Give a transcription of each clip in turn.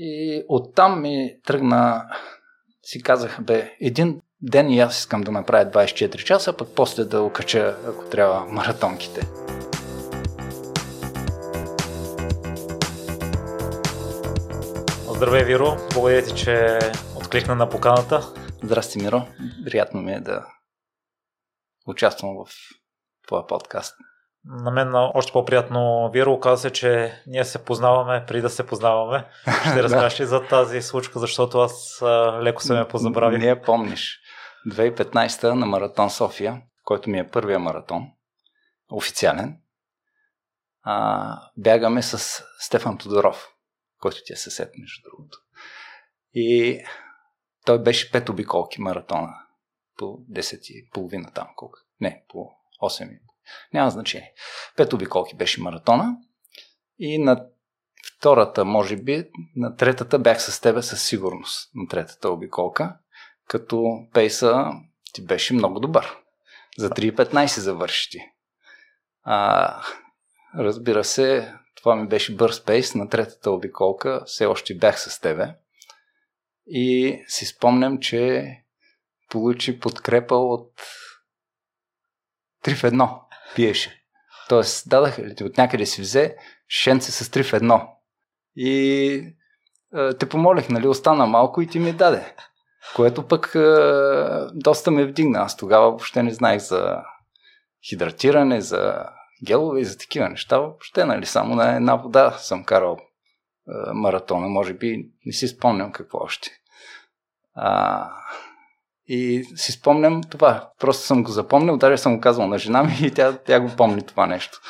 И оттам ми тръгна, си казах, бе, един ден и аз искам да направя 24 часа, пък после да окача, ако трябва, маратонките. Здравей, Виро. Благодаря ти, че откликна на поканата. Здрасти, Миро. Приятно ми е да участвам в твоя подкаст. На мен още по-приятно, Виро, оказа се, че ние се познаваме преди да се познаваме. Ще разкажеш ли за тази случка, защото аз леко се ме позабравих. Не помниш. 2015 на Маратон София, който ми е първия маратон, официален, а, бягаме с Стефан Тодоров, който ти е съсед, между другото. И той беше пет обиколки маратона по 10 и половина там, колко. Не, по 8. Няма значение. Пет обиколки беше маратона. И на втората, може би, на третата бях с тебе със сигурност. На третата обиколка. Като пейса ти беше много добър. За 3.15 завърши ти. А, разбира се, това ми беше бърз пейс. На третата обиколка все още бях с тебе. И си спомням, че получи подкрепа от 3 в 1 пиеше. Тоест, дадаха ли ти от някъде си взе шенце с 3 в 1. И е, те помолих, нали, остана малко и ти ми даде. Което пък е, доста ме вдигна. Аз тогава въобще не знаех за хидратиране, за гелове и за такива неща. Въобще, нали, само на една вода съм карал е, маратона. Може би не си спомням какво още. А, и си спомням това. Просто съм го запомнил, даже съм го казал на жена ми и тя, тя го помни това нещо.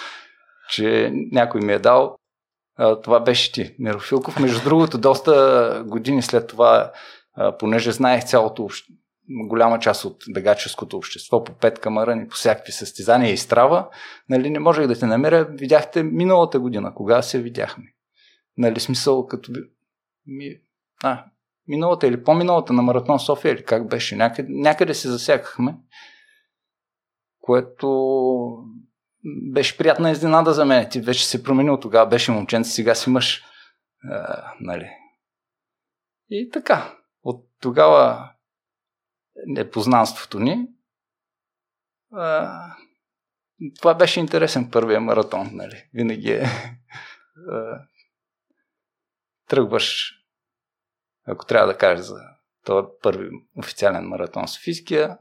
Че някой ми е дал. А, това беше ти, Мирофилков. Между другото, доста години след това, а, понеже знаех цялото голяма част от бегаческото общество по пет камарани, по всякакви състезания и страва, нали, не можех да те намеря. Видяхте миналата година, кога се видяхме. Нали, смисъл, като ми... А, миналата или по-миналата на Маратон София или как беше. Някъде, някъде се засякахме, което беше приятна изненада за мен. Ти вече се променил тогава, беше момченце, сега си мъж. А, нали. И така, от тогава непознанството ни. А, това беше интересен първия маратон, нали. Винаги е. А, тръгваш ако трябва да кажа за този първи официален маратон с Фиския,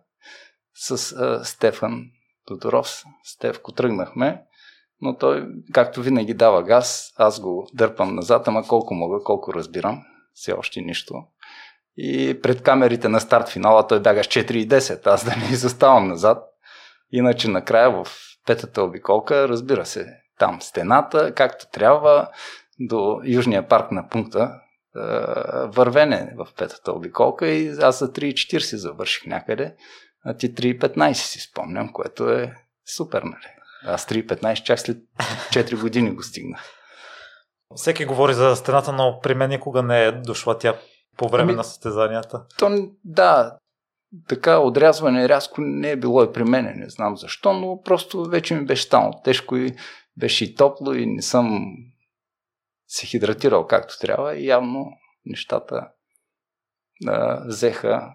с а, Стефан Тодоров. Стевко тръгнахме, но той, както винаги, дава газ. Аз го дърпам назад, ама колко мога, колко разбирам. Все още нищо. И пред камерите на старт финала той бяга с 4,10. Аз да не заставам назад. Иначе накрая в петата обиколка, разбира се, там стената, както трябва, до Южния парк на пункта, вървене в петата обиколка и аз за 3.40 завърших някъде, а ти 3.15 си спомням, което е супер, нали? Аз 3.15 чак след 4 години го стигнах. Всеки говори за стената, но при мен никога не е дошла тя по време ами, на състезанията. То, да, така отрязване рязко не е било и при мен, не знам защо, но просто вече ми беше станало тежко и беше и топло и не съм се хидратирал както трябва и явно нещата а, взеха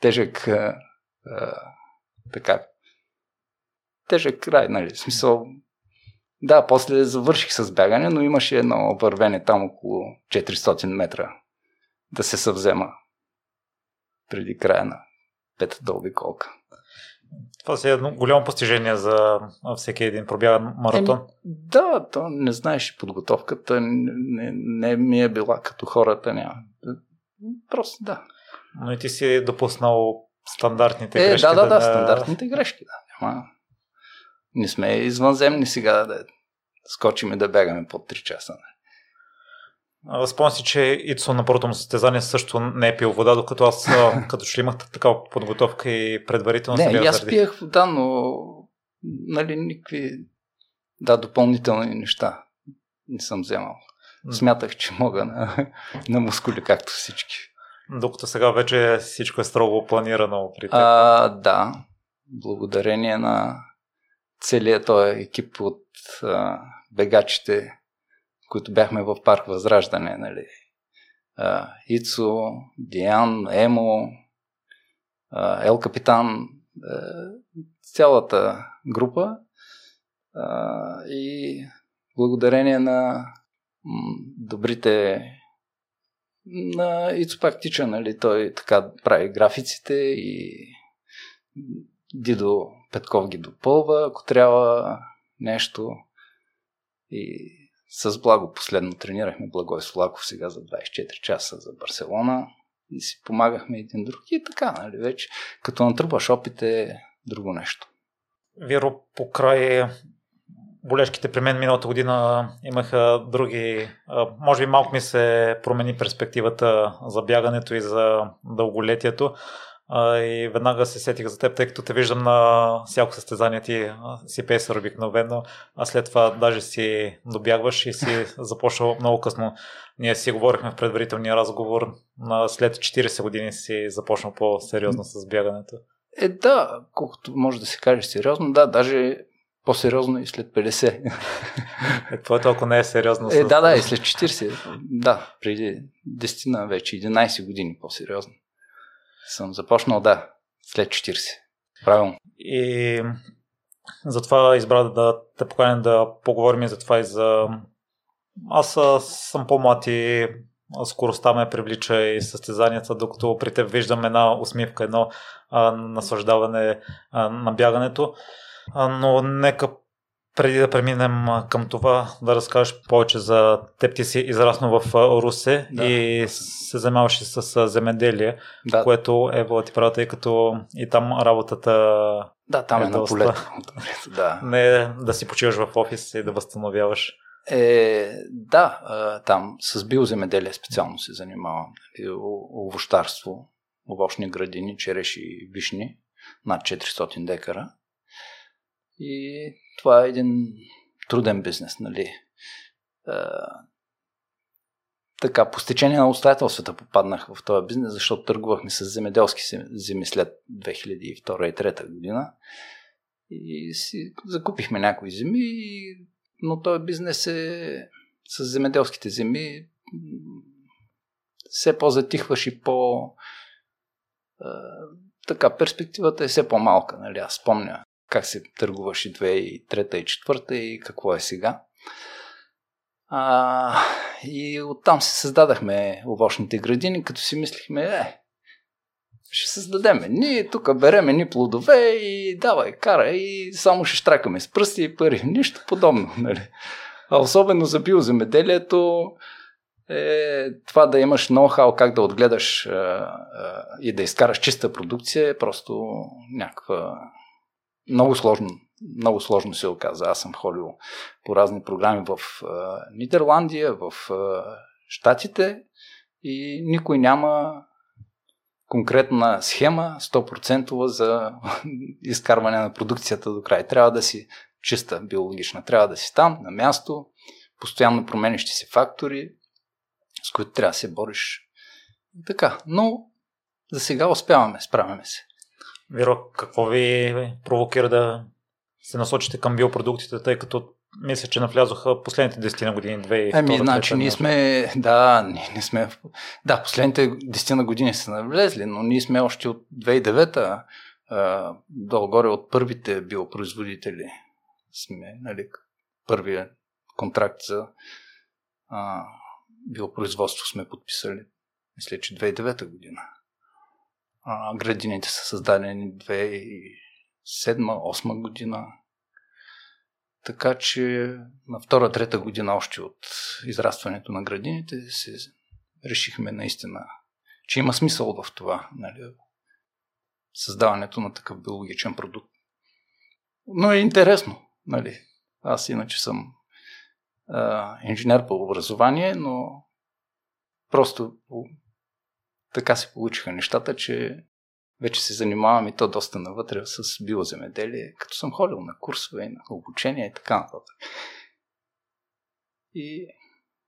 тежък а, така тежък край, нали, в смисъл да, после завърших с бягане, но имаше едно вървене там около 400 метра да се съвзема преди края на петата обиколка. Това си е едно голямо постижение за всеки един пробяган маратон. Еми, да, то не знаеш подготовката, не, не, ми е била като хората, няма. Просто да. Но и ти си допуснал стандартните е, грешки. Да, да, да, да, стандартните грешки, да. Няма. Не сме извънземни сега да скочиме да бягаме под 3 часа. Не. Спомням си, че Ицо на първото му състезание също не е пил вода, докато аз като ще имах такава подготовка и предварително Не, аз заради... пиех вода, но нали, никакви да, допълнителни неща не съм вземал. Смятах, че мога на, на мускули, както всички. Докато сега вече всичко е строго планирано при теб. А, да. Благодарение на целият този екип от а, бегачите които бяхме в парк Възраждане, нали, а, Ицо, Диан, Емо, а, Ел Капитан, а, цялата група. А, и благодарение на добрите на Ицо пак тича, нали? Той така прави графиците и Дидо Петков ги допълва, ако трябва нещо. И с Благо последно тренирахме Благой Слаков сега за 24 часа за Барселона и си помагахме един друг и така, нали, вече като натрупаш опит е друго нещо. Виро, по край болешките при мен миналата година имаха други. Може би малко ми се промени перспективата за бягането и за дълголетието. И веднага се сетих за теб, тъй като те виждам на всяко състезание ти си песър обикновено, а след това даже си добягваш и си започнал много късно. Ние си говорихме в предварителния разговор, на след 40 години си започнал по-сериозно с бягането. Е, да, колкото може да се каже сериозно, да, даже по-сериозно и след 50. Е, твоето ако не е сериозно. Е, да, да, и след 40. Да, преди 10 на вече 11 години по-сериозно. Съм започнал, да, след 40. Правилно. И затова избра да те поканя да поговорим и за това и за... Аз съм по-млад и скоростта ме привлича и състезанията, докато при теб виждам една усмивка, едно а, наслаждаване а, на бягането. А, но нека преди да преминем към това, да разкажеш повече за теб. Ти си израснал в Русе да. и се занимаваш с земеделие, да. което е вълти правата, тъй като и там работата да, там е, е на полето. да. Не да си почиваш в офис и да възстановяваш. Е, да, там с биоземеделие специално се занимавам. Нали, овощарство, овощни градини, череши и вишни, над 400 декара. И това е един труден бизнес, нали? така, по стечение на обстоятелствата попаднах в този бизнес, защото търгувахме с земеделски земи след 2002 и 2003 година. И си закупихме някои земи, но този бизнес е с земеделските земи все по-затихваш и по... така, перспективата е все по-малка, нали? Аз спомня как се търгуваше 2003 и 2004 и какво е сега. А, и оттам се създадахме овощните градини, като си мислихме, е, ще създадеме. Ние тук береме ни плодове и давай, кара и само ще штракаме с пръсти и пари. Нищо подобно. Нали? А особено за биоземеделието е това да имаш ноу-хау как да отгледаш а, а, и да изкараш чиста продукция е просто някаква много сложно, много сложно се оказа. Аз съм ходил по разни програми в а, Нидерландия, в а, Штатите и никой няма конкретна схема 100% за изкарване на продукцията до край. Трябва да си чиста биологична, трябва да си там, на място, постоянно променящи се фактори, с които трябва да се бориш. Така, но за сега успяваме, справяме се. Виро, какво ви провокира да се насочите към биопродуктите, тъй като мисля, че навлязоха последните 10 на години, 2 Ами, значи, ние сме, да, ние не сме, да, последните 10 на години са навлезли, но ние сме още от 2009-та, долу-горе от първите биопроизводители сме, нали, първия контракт за а, биопроизводство сме подписали, мисля, че 2009 година а, градините са създадени 2007-2008 година. Така че на втора-трета година още от израстването на градините се решихме наистина, че има смисъл в това, нали, създаването на такъв биологичен продукт. Но е интересно, нали. Аз иначе съм а, инженер по образование, но просто така се получиха нещата, че вече се занимавам и то доста навътре с биоземеделие, като съм ходил на курсове, на обучение и така нататък. И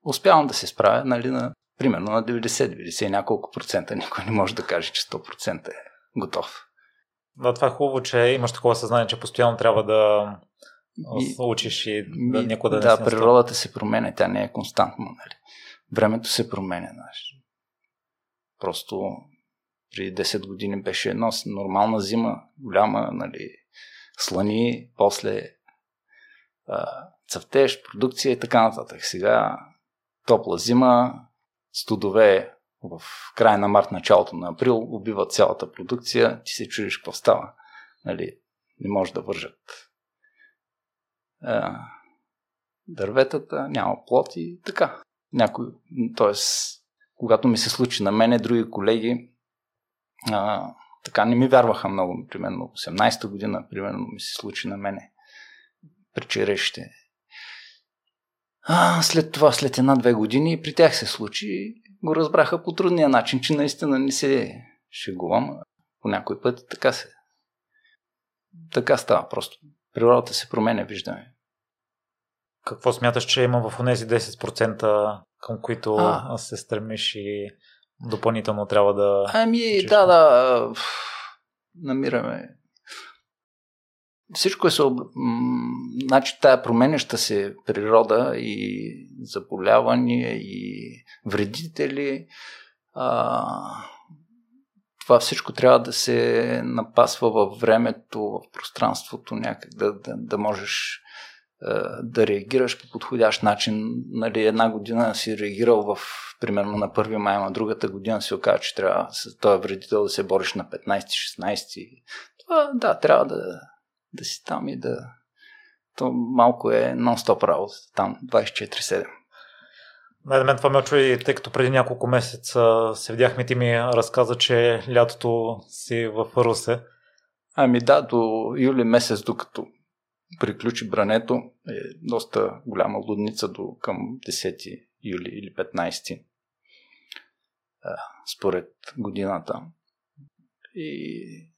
успявам да се справя, нали, на, примерно на 90-90 няколко процента. Никой не може да каже, че 100% е готов. Да, това е хубаво, че имаш такова съзнание, че постоянно трябва да и, учиш и да някога да Да, природата се променя, тя не е константна. Нали. Времето се променя. Нали Просто при 10 години беше едно нормална зима, голяма, нали, слани, после а, цъфтеж, продукция и така нататък. Сега топла зима, студове в края на март, началото на април, убиват цялата продукция, ти се чудиш какво става. Нали, не може да вържат а, дърветата, няма плод и така. Някой, т.е. когато ми се случи на мене, други колеги а, така не ми вярваха много. Примерно 18-та година, примерно ми се случи на мене при. А, след това, след една-две години, при тях се случи, го разбраха по трудния начин, че наистина не се шегувам. По някой път така се. Така става просто. Природата се променя, виждаме. Какво смяташ, че има в тези 10%, към които а. се стремиш и допълнително трябва да... Ами, учиш? да, да. Намираме. Всичко е съоб... Значи тая променяща се природа и заболявания и вредители, а, това всичко трябва да се напасва във времето, в пространството, някак да, да, да можеш да реагираш по подходящ начин. Нали, една година си реагирал в, примерно на 1 май, на другата година си оказа, че трябва с този вредител да се бориш на 15-16. Това, да, трябва да, да си там и да... То малко е нон-стоп работа, там 24-7. На мен това ме очуди, тъй като преди няколко месеца се видяхме, ти ми разказа, че лятото си в Русе. Ами да, до юли месец, докато приключи брането, е доста голяма лудница до към 10 юли или 15 според годината. И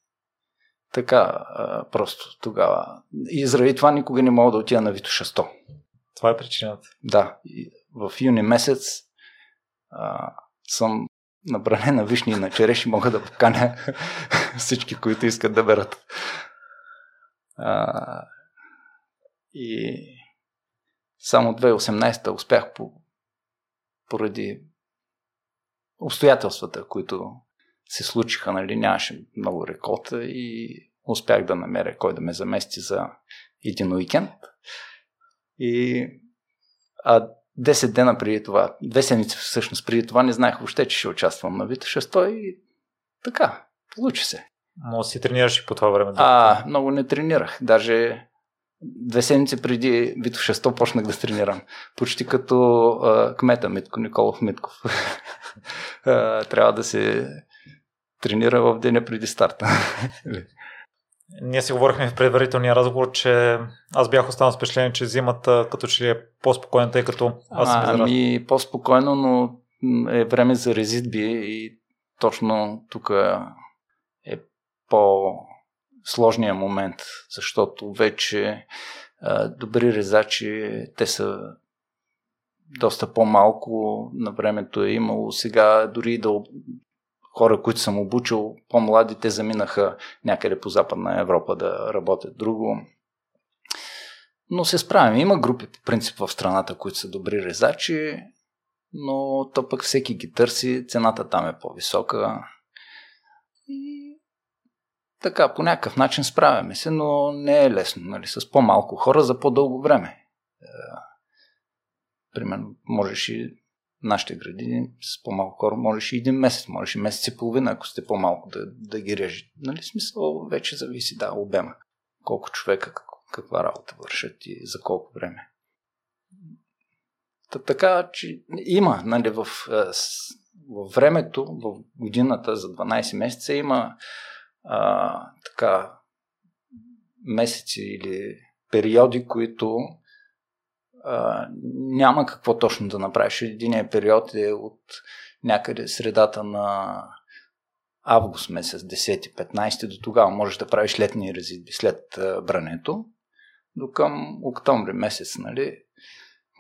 така, просто тогава. И заради това никога не мога да отида на Витоша 100. Това е причината. Да. В юни месец а, съм на бране на вишни и на череши мога да поканя всички, които искат да берат. А, и само 2018 успях по, поради обстоятелствата, които се случиха, нали, нямаше много реколта и успях да намеря кой да ме замести за един уикенд. И а 10 дена преди това, две седмици всъщност преди това, не знаех въобще, че ще участвам на Вита 6 и така, получи се. Но си тренираш и по това време? А, много не тренирах. Даже две седмици преди Вито 6 почнах да тренирам. Почти като а, кмета Митко Николов Митков. а, трябва да се тренира в деня преди старта. Ние си говорихме в предварителния разговор, че аз бях останал с впечатление, че зимата като че ли е по-спокойна, тъй като аз съм а, Ами по-спокойно, но е време за резидби и точно тук е по сложния момент, защото вече а, добри резачи, те са доста по-малко, на времето е имало. Сега дори да хора, които съм обучил, по-млади, те заминаха някъде по Западна Европа да работят друго. Но се справим. Има групи, по принцип, в страната, които са добри резачи, но то пък всеки ги търси, цената там е по-висока. И така, по някакъв начин справяме се, но не е лесно, нали, с по-малко хора за по-дълго време. Е, примерно, можеш и нашите градини с по-малко хора, можеш и един месец, можеш и месец и половина, ако сте по-малко да, да ги режете. Нали, смисъл вече зависи, да, обема. Колко човека, как, каква работа вършат и за колко време. Та, така, че има, нали, в, е, в времето, в годината за 12 месеца има а, така месеци или периоди, които а, няма какво точно да направиш. Единият период е от някъде средата на август месец, 10-15 до тогава можеш да правиш летни резидби след брането, до към октомври месец, нали,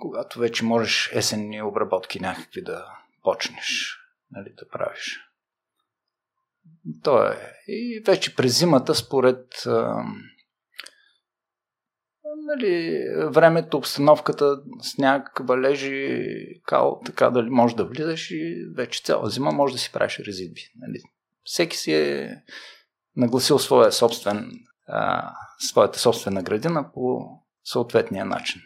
когато вече можеш есенни обработки някакви да почнеш нали, да правиш. То е. И вече през зимата, според нали, времето, обстановката, сняг, валежи, кал, така дали може да влизаш и вече цяла зима може да си правиш резидби. Нали. Всеки си е нагласил своя собствен, а, своята собствена градина по съответния начин.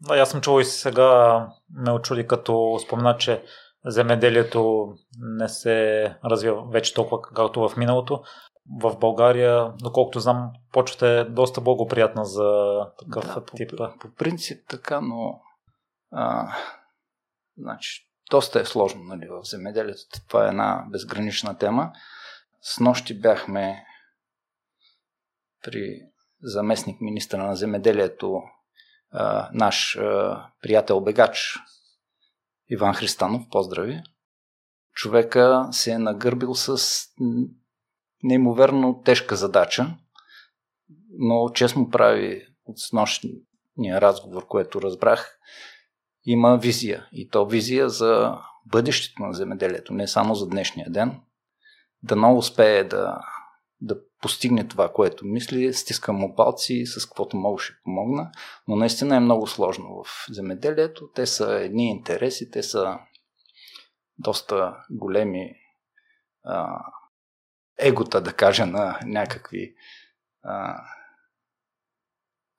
Да, аз съм чул и сега ме очуди като спомена, че земеделието не се развива вече толкова както в миналото. В България, доколкото знам, почвата е доста благоприятна за такъв да, тип. По, по принцип така, но а, значи, доста е сложно нали, в земеделието. Това е една безгранична тема. С нощи бяхме при заместник министра на земеделието, а, наш а, приятел бегач Иван Христанов, поздрави. Човека се е нагърбил с неимоверно тежка задача, но честно прави от снощния разговор, което разбрах, има визия. И то визия за бъдещето на земеделието, не само за днешния ден. Да много успее да, да постигне това, което мисли, стискам му палци, с каквото мога ще помогна, но наистина е много сложно в земеделието. Те са едни интереси, те са доста големи а, егота, да кажа, на някакви а,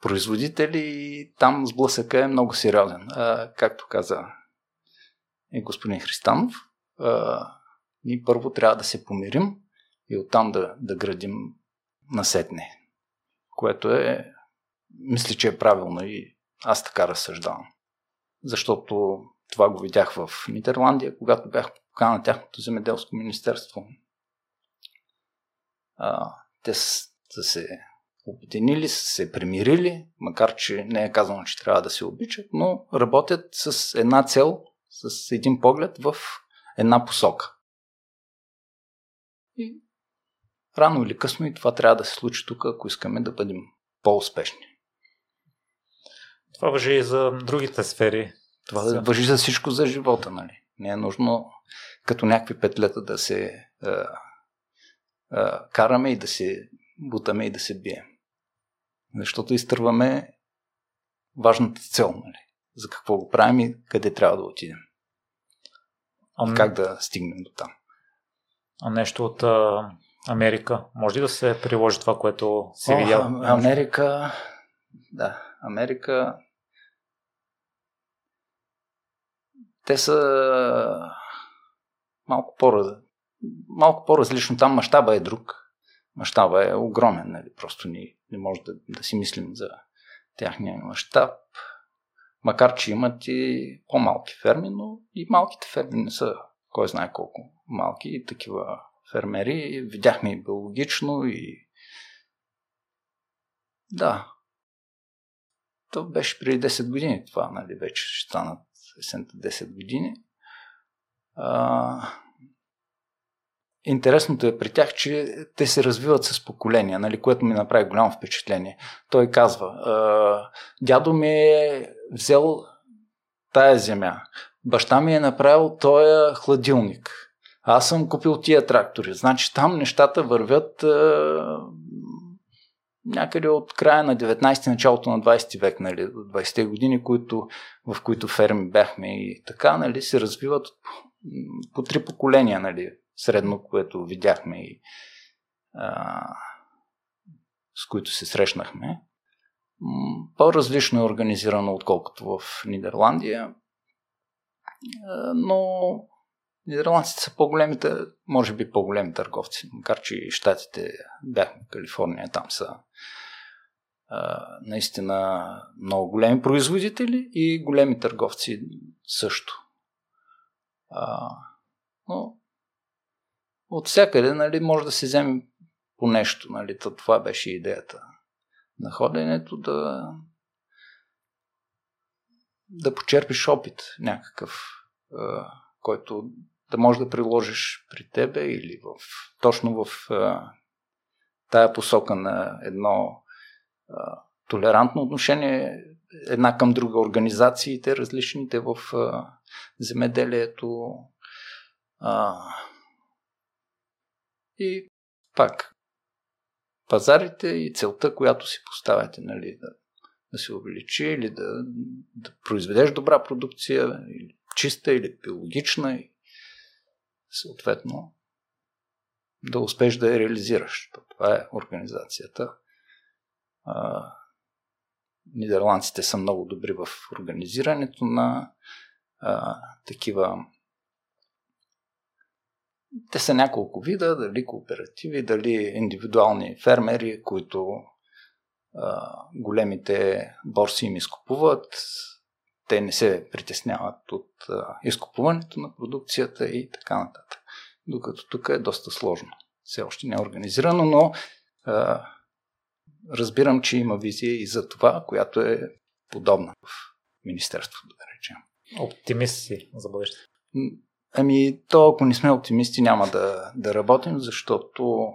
производители и там сблъсъка е много сериозен. А, както каза и господин Христанов, а, ние първо трябва да се помирим и оттам да, да градим насетне. Което е, мисля, че е правилно и аз така разсъждавам. Защото това го видях в Нидерландия, когато бях покана на тяхното земеделско министерство. А, те са се обединили, са се примирили, макар че не е казано, че трябва да се обичат, но работят с една цел, с един поглед в една посока. И рано или късно и това трябва да се случи тук, ако искаме да бъдем по-успешни. Това въжи и за другите сфери. Това за... въжи за всичко за живота, нали? Не е нужно като някакви петлета да се а, а, караме и да се бутаме и да се бием. Защото изтърваме важната цел, нали? За какво го правим и къде трябва да отидем. А, как да стигнем до там. А нещо от а, Америка. Може ли да се приложи това, което си видял? Америка, да, Америка те са малко, по малко по-различно. Там мащаба е друг. Мащаба е огромен. Нали? Просто ни, не може да, да си мислим за тяхния мащаб. Макар, че имат и по-малки ферми, но и малките ферми не са кой знае колко малки. И такива фермери. Видяхме и биологично и да. То беше преди 10 години това, нали, вече ще станат есента 10 години. А, интересното е при тях, че те се развиват с поколения, нали, което ми направи голямо впечатление. Той казва, дядо ми е взел тая земя, баща ми е направил този хладилник, аз съм купил тия трактори. Значи там нещата вървят е, някъде от края на 19-ти, началото на 20 век, нали, 20-те години, които, в които ферми бяхме и така, нали, се развиват по три поколения, нали, средно, което видяхме и а, с които се срещнахме. По-различно е организирано, отколкото в Нидерландия, но Нидерландците са по-големите, може би по-големи търговци, макар че и щатите бяхме Калифорния, там са а, наистина много големи производители и големи търговци също. А, но от всякъде нали, може да се вземе по нещо. Нали, това беше идеята на ходенето да да почерпиш опит някакъв, който да можеш да приложиш при тебе или в, точно в а, тая посока на едно а, толерантно отношение една към друга организациите, различните в а, земеделието. А, и пак пазарите и целта, която си поставяте, нали, да да се увеличи или да, да произведеш добра продукция, или чиста или биологична съответно да успеш да я реализираш. Това е организацията. Нидерландците са много добри в организирането на а, такива. Те са няколко вида, дали кооперативи, дали индивидуални фермери, които а, големите борси им изкупуват. Те не се притесняват от а, изкупуването на продукцията и така нататък. Докато тук е доста сложно. Все още не е организирано, но а, разбирам, че има визия и за това, която е подобна в Министерството, да речем. Оптимист си за бъдеще. Ами, то ако не сме оптимисти, няма да, да работим, защото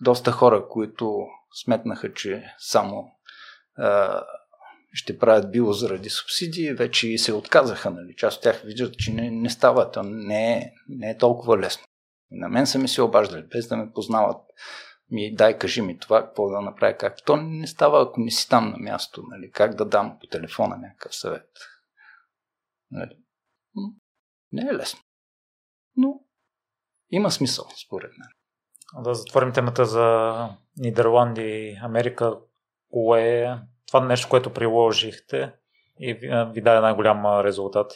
доста хора, които сметнаха, че само а, ще правят било заради субсидии, вече и се отказаха. Нали? Част от тях виждат, че не, не става. То не е, не е толкова лесно. И на мен са ми се обаждали, без да ме познават. Ми дай, кажи ми това, какво да направя, как. То не става, ако не си там на място. Нали? Как да дам по телефона някакъв съвет. Нали? Не е лесно. Но има смисъл, според мен. Да затворим темата за Нидерланди Америка. Кое е това нещо, което приложихте и ви, даде най-голям резултат?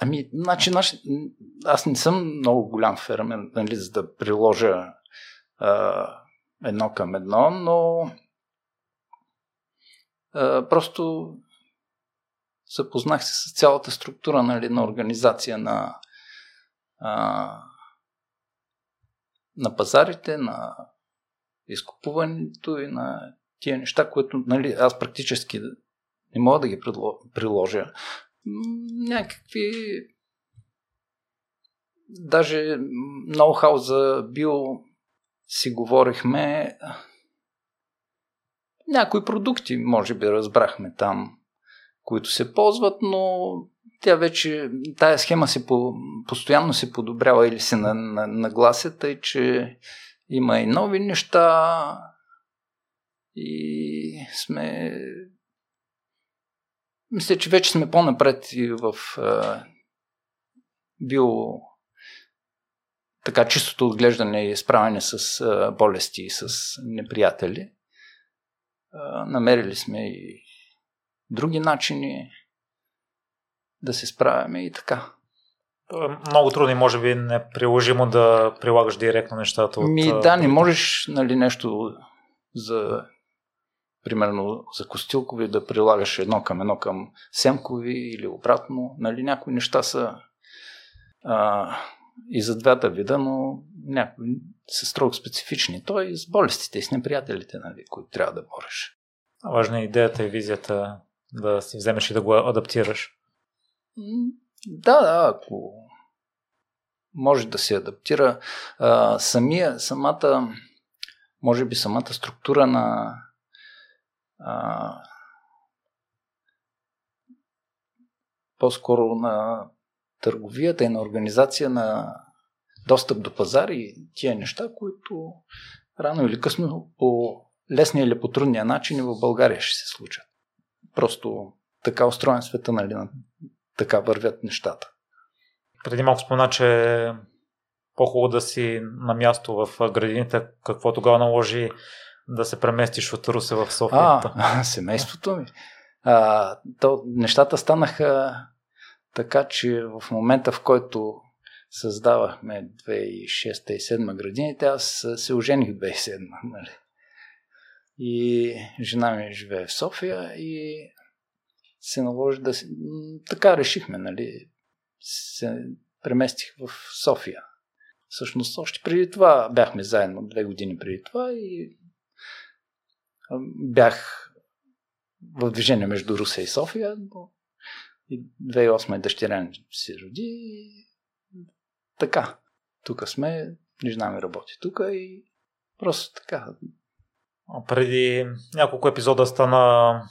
Ами, значи, наш... аз не съм много голям фермер, нали, за да приложа а, едно към едно, но а, просто запознах се с цялата структура нали, на организация на, а, на пазарите, на изкупуването и на тия неща, които нали, аз практически не мога да ги приложа. Някакви даже ноу-хау за био си говорихме някои продукти, може би разбрахме там, които се ползват, но тя вече, тая схема се по, постоянно се подобрява или се на, на, наглася, тъй че има и нови неща и сме мисля, че вече сме по-напред и в а, био така чистото отглеждане и справяне с а, болести и с неприятели. А, намерили сме и други начини да се справяме и така. Е много трудно и може би неприложимо да прилагаш директно нещата. От... Ми, да, не можеш нали, нещо за примерно за костилкови да прилагаш едно към едно към семкови или обратно. Нали, някои неща са а, и за двата вида, но някои са строго специфични. Той и с болестите и с неприятелите, нали, които трябва да бореш. Важна е идеята и визията да си вземеш и да го адаптираш. Да, да, ако може да се адаптира. А, самия, самата, може би самата структура на а, по-скоро на търговията и на организация на достъп до пазари и тия неща, които рано или късно по лесния или по трудния начин и в България ще се случат. Просто така устроен света, нали, така вървят нещата. Преди малко спомена, че по-хубаво да си на място в градините. Какво тогава наложи да се преместиш от Русе в София? А, семейството ми. А, то, нещата станаха така, че в момента, в който създавахме 2006 и 2007 градините, аз се ожених в 2007. Нали? И жена ми живее в София и се наложи да... Така решихме, нали? Се преместих в София. Всъщност, още преди това бяхме заедно, две години преди това и бях в движение между Руса и София, но и 2008 е дъщеря се роди. Така. Тук сме, жена ми работи тук и просто така. Преди няколко епизода стана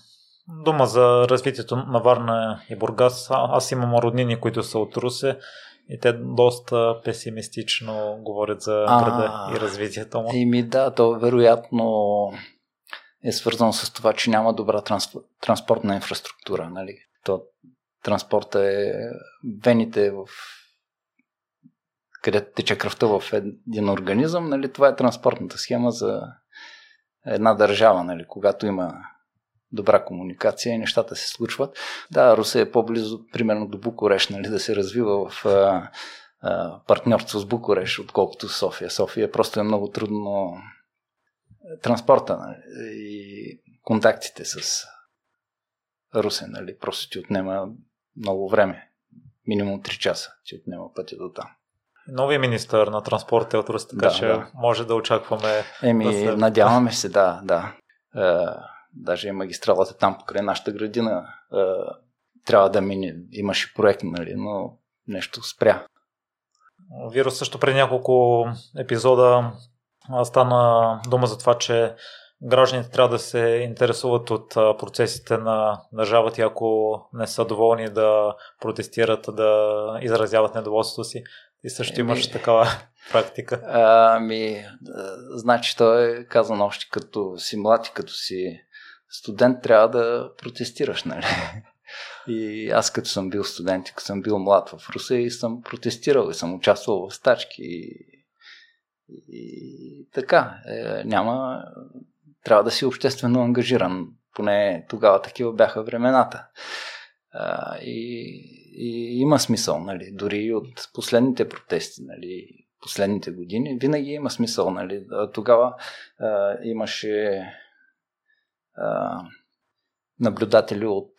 дума за развитието на Варна и Бургас. Аз имам роднини, които са от Русе и те доста песимистично говорят за града и развитието му. Ими да, то вероятно е свързано с това, че няма добра транспортна инфраструктура. Нали? То, транспорта е вените в където тече кръвта в един организъм, нали, това е транспортната схема за една държава, нали, когато има добра комуникация и нещата се случват. Да, Русия е по-близо, примерно до Букуреш, нали, да се развива в а, а, партньорство с Букуреш, отколкото София. София просто е много трудно транспорта нали, и контактите с Русия, нали, просто ти отнема много време. Минимум 3 часа ти отнема пътя до там. Новия министър на транспорта е от Руси, така да, че да. може да очакваме. Еми, да се... надяваме се, да, да. Е, даже и магистралата там покрай нашата градина е, трябва да мине. Имаше проект, нали, но нещо спря. Вирус също преди няколко епизода стана дума за това, че гражданите трябва да се интересуват от процесите на държавата и ако не са доволни да протестират, да изразяват недоволството си. И също имаш Еми, такава практика. Ами, значи той е казано още като си млад и като си студент трябва да протестираш, нали? И аз като съм бил студент и като съм бил млад в Русия и съм протестирал и съм участвал в стачки и, и, и така. Е, няма... Трябва да си обществено ангажиран. Поне тогава такива бяха времената. А, и, и има смисъл, нали, дори от последните протести, нали, последните години, винаги има смисъл, нали. Тогава а, имаше а, наблюдатели от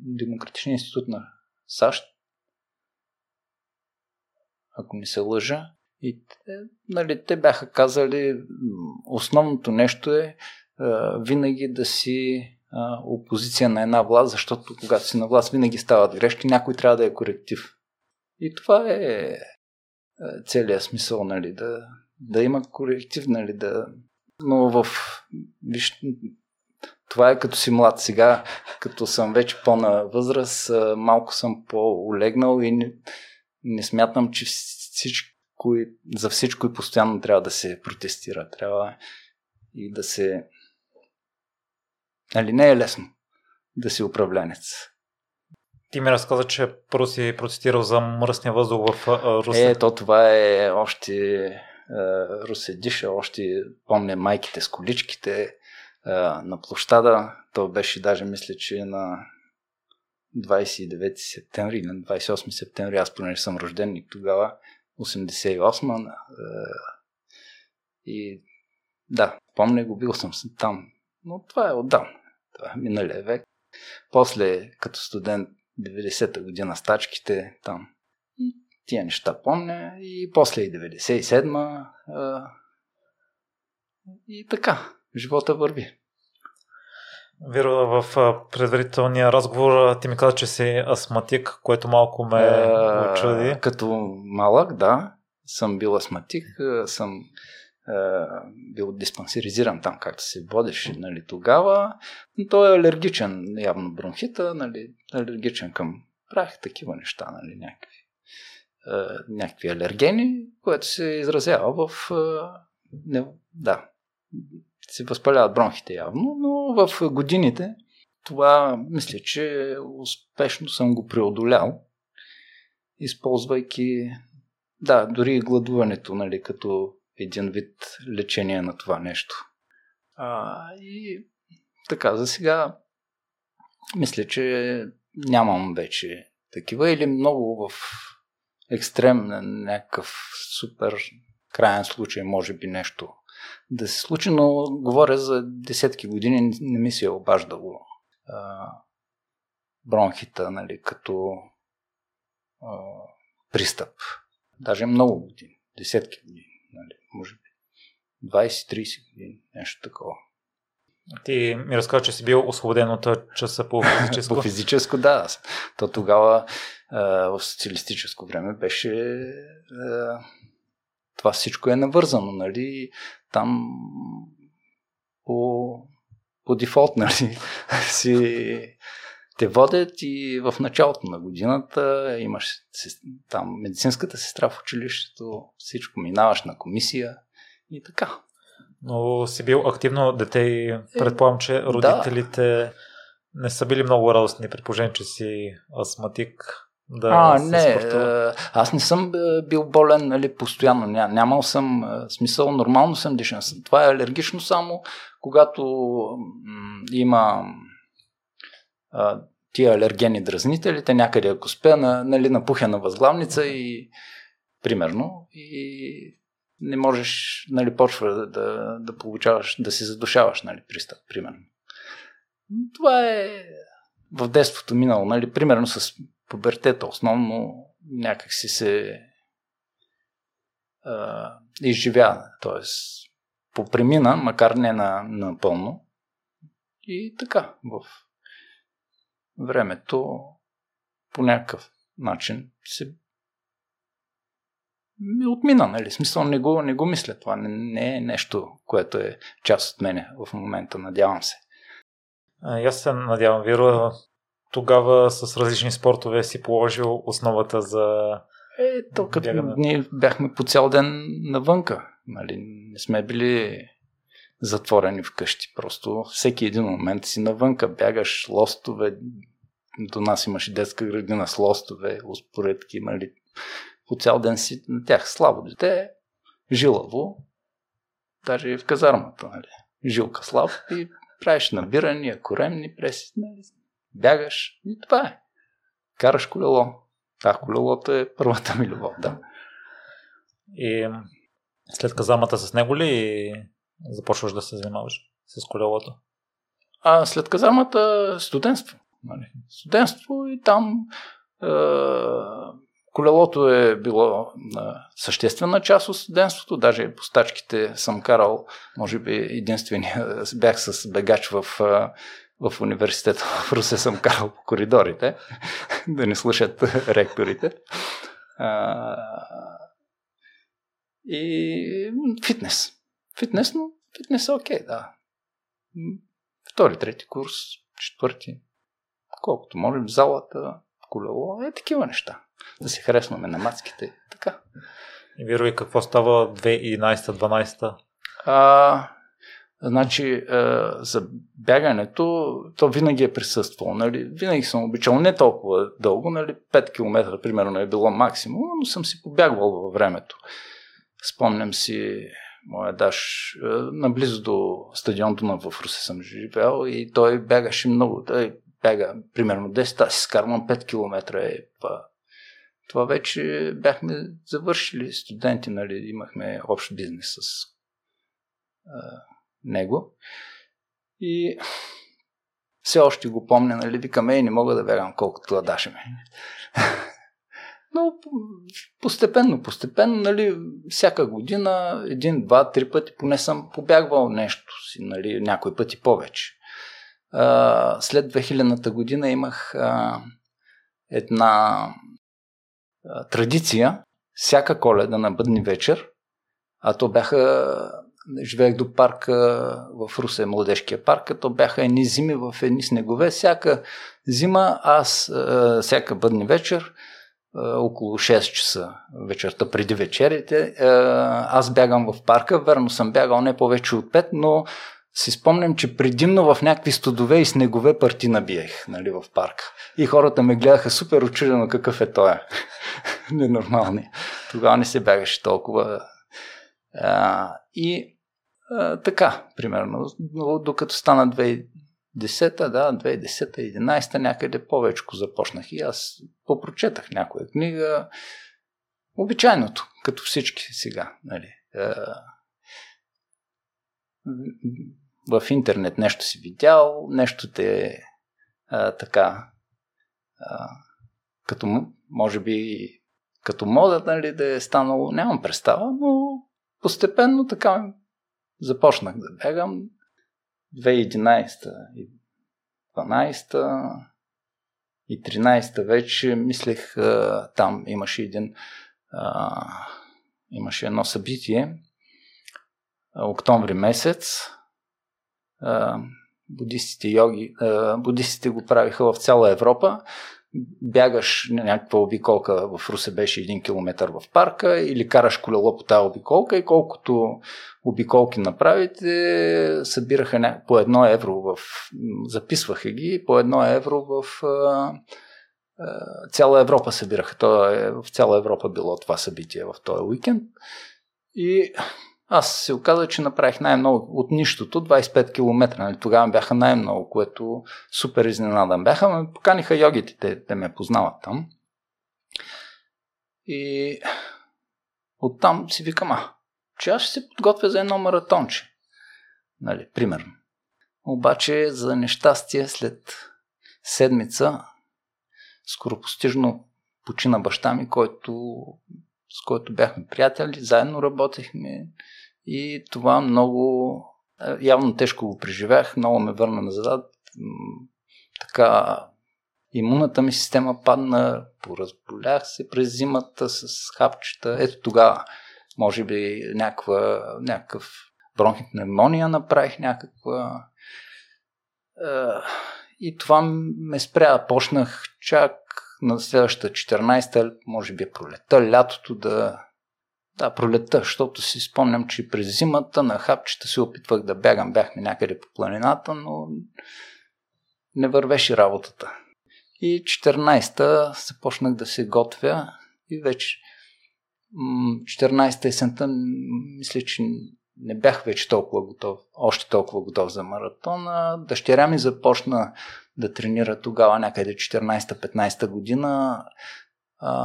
Демократичния институт на САЩ, ако не се лъжа. И нали, те бяха казали, основното нещо е а, винаги да си а, опозиция на една власт, защото когато си на власт винаги стават грешки, някой трябва да е коректив. И това е целият смисъл, нали, да, да има коректив, нали, да... Но в... Виж, това е като си млад. Сега, като съм вече по-на възраст, малко съм по-олегнал и не, не смятам, че всичко, за всичко и постоянно трябва да се протестира. Трябва и да се Нали, не е лесно да си управленец. Ти ми разказа, че първо си процитирал за мръсния въздух в Русе. Е, то това е още Русе диша, още помня майките с количките на площада. То беше даже, мисля, че на 29 септември или на 28 септември, аз понеже съм рожденник тогава, 88 и да, помня го, бил съм там но това е отдавна. Това е миналия век. После, като студент, 90-та година стачките там. И тия неща помня. И после и 97-ма. А, и така, живота върви. Виро, в предварителния разговор ти ми каза, че си астматик, което малко ме очуди. Като малък, да, съм бил астматик, съм бил диспансеризиран там, както се водеше нали, тогава. Но той е алергичен, явно бронхита, нали, алергичен към прах, такива неща, нали, някакви, е, някакви алергени, което се изразява в... Е, не, да, се възпаляват бронхите явно, но в годините това мисля, че успешно съм го преодолял, използвайки да, дори и гладуването, нали, като един вид лечение на това нещо. А, и така, за сега мисля, че нямам вече такива или много в екстрем, някакъв супер крайен случай, може би нещо да се случи, но говоря за десетки години, не ми се е обаждало а, бронхита, нали, като а, пристъп. Даже много години, десетки години нали, може би 20-30 години, нещо такова. Ти ми разказа, че си бил освободен от часа по физическо. по физическо, да. То тогава в социалистическо време беше това всичко е навързано, нали? Там по, по дефолт, нали? си те водят и в началото на годината имаш там медицинската сестра в училището, всичко минаваш на комисия и така. Но си бил активно дете и е, предполагам, че родителите да. не са били много радостни, при положение, че си астматик. Да а, не, спортува. аз не съм бил болен нали, постоянно, Ня, нямал съм смисъл, нормално съм дишан. Това е алергично само, когато м- има а, тия алергени дразнителите, някъде ако спя, на, нали, напухена възглавница и примерно, и не можеш, нали, почва да, да, да получаваш, да се задушаваш, нали, пристъп, примерно. Това е в детството минало, нали, примерно с пубертета, основно някак си се а, изживя, т.е. попремина, макар не на, напълно. И така, в времето по някакъв начин се ми отмина, нали? Смисъл, не го, не го мисля. Това не, не е нещо, което е част от мене в момента, надявам се. Аз се надявам, Виро, тогава с различни спортове си положил основата за е, то като бягане. ние бяхме по цял ден навънка. Нали? Не сме били затворени вкъщи. Просто всеки един момент си навънка. Бягаш лостове. До нас имаше детска градина с лостове, успоредки, нали? по цял ден си на тях. Слабо дете, жилаво, даже и в казармата, нали? Жилка слаб и правиш набирания, коремни преси, нали? Бягаш и това е. Караш колело. Да, колелото е първата ми любов, да. И след казамата с него ли започваш да се занимаваш с колелото? А след казамата студентство. Нали? Студентство и там е, Колелото е било съществена част от студентството, даже по стачките съм карал, може би единствения, бях с бегач в, в университета в Русе съм карал по коридорите, да не слушат ректорите. И фитнес. Фитнес, но фитнес е окей, да. Втори, трети курс, четвърти. Колкото може в залата, колело, е такива неща да се харесваме на мацките. Така. И Виро, и какво става 2011-2012? Значи, а, за бягането, то винаги е присъствало. Нали? Винаги съм обичал не толкова дълго, нали? 5 км примерно е било максимум, но съм си побягвал във времето. Спомням си, моя даш, наблизо до стадион Дунав в Русе съм живеал и той бягаше много. Той бяга примерно 10, аз си скарвам 5 км. Е, това вече бяхме завършили студенти, нали, имахме общ бизнес с а, него. И все още го помня, нали, викаме, и не мога да бягам колкото адашеме. Но постепенно, постепенно, нали, всяка година, един, два, три пъти поне съм побягвал нещо си, нали, някой пъти повече. А, след 2000-та година имах а, една традиция всяка коледа на бъдни вечер, а то бяха, живеех до парка в Русе, младежкия парк, то бяха едни зими в едни снегове. Всяка зима, аз, всяка бъдни вечер, около 6 часа вечерта преди вечерите, аз бягам в парка, верно съм бягал не повече от 5, но си спомням, че предимно в някакви студове и снегове парти набиех нали, в парка. И хората ме гледаха супер очудено какъв е той. Ненормални. Тогава не се бягаше толкова. А, и така, примерно, докато стана 2010-та, да, 2010-та, 11-та, някъде повече започнах и аз попрочетах някоя книга. Обичайното, като всички сега. Нали. В интернет нещо си видял, нещо те е така, а, като може би като мода нали, да е станало, нямам представа, но постепенно така започнах да бягам. 2011 и 12 и 13 вече мислех, там имаше един а, имаше едно събитие октомври месец будистите йоги, будистите го правиха в цяла Европа. Бягаш някаква обиколка в Русе беше 1 км в парка или караш колело по тази обиколка и колкото обиколки направите, събираха ня... по едно евро в... записваха ги, по едно евро в цяла Европа събираха. То е, в цяла Европа било това събитие в този уикенд. И аз се оказа, че направих най-много от нищото, 25 км. Нали? Тогава бяха най-много, което супер изненадан бяха. Ме поканиха йогите, те, те ме познават там. И оттам си викам, а, че аз ще се подготвя за едно маратонче. Нали, примерно. Обаче, за нещастие, след седмица, скоропостижно почина баща ми, който, с който бяхме приятели, заедно работехме и това много, явно тежко го преживях, много ме върна назад. Така, имунната ми система падна, поразболях се през зимата с хапчета. Ето тогава, може би, някаква, някакъв бронхит пневмония направих, някаква... И това ме спря. Почнах чак на следващата 14-та, може би е пролета, лятото да, да, пролетта, защото си спомням, че през зимата на хапчета се опитвах да бягам. Бяхме някъде по планината, но не вървеше работата. И 14-та започнах да се готвя и вече 14-та есента мисля, че не бях вече толкова готов, още толкова готов за маратона. Дъщеря ми започна да тренира тогава някъде 14-15 година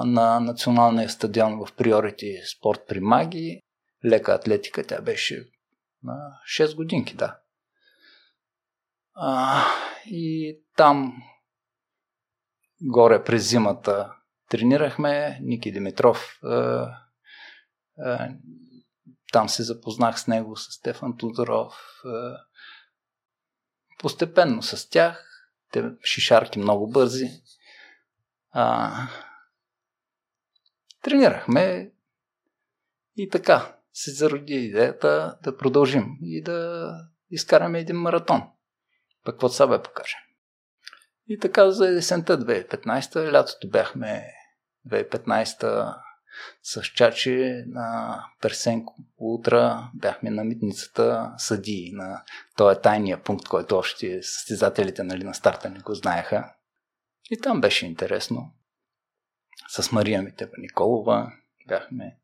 на националния стадион в Приорити спорт при Маги. Лека атлетика, тя беше на 6 годинки, да. А, и там горе през зимата тренирахме. Ники Димитров а, а, там се запознах с него, с Стефан Тодоров. Постепенно с тях. Те шишарки много бързи. А, тренирахме и така се зароди идеята да продължим и да изкараме един маратон. Пък какво сега бе покаже. И така за есента 2015, лятото бяхме 2015 с Чачи на Персенко утра бяхме на митницата съдии на този е тайния пункт, който още състезателите нали, на старта не го знаеха. И там беше интересно с Мария Митева Николова, бяхме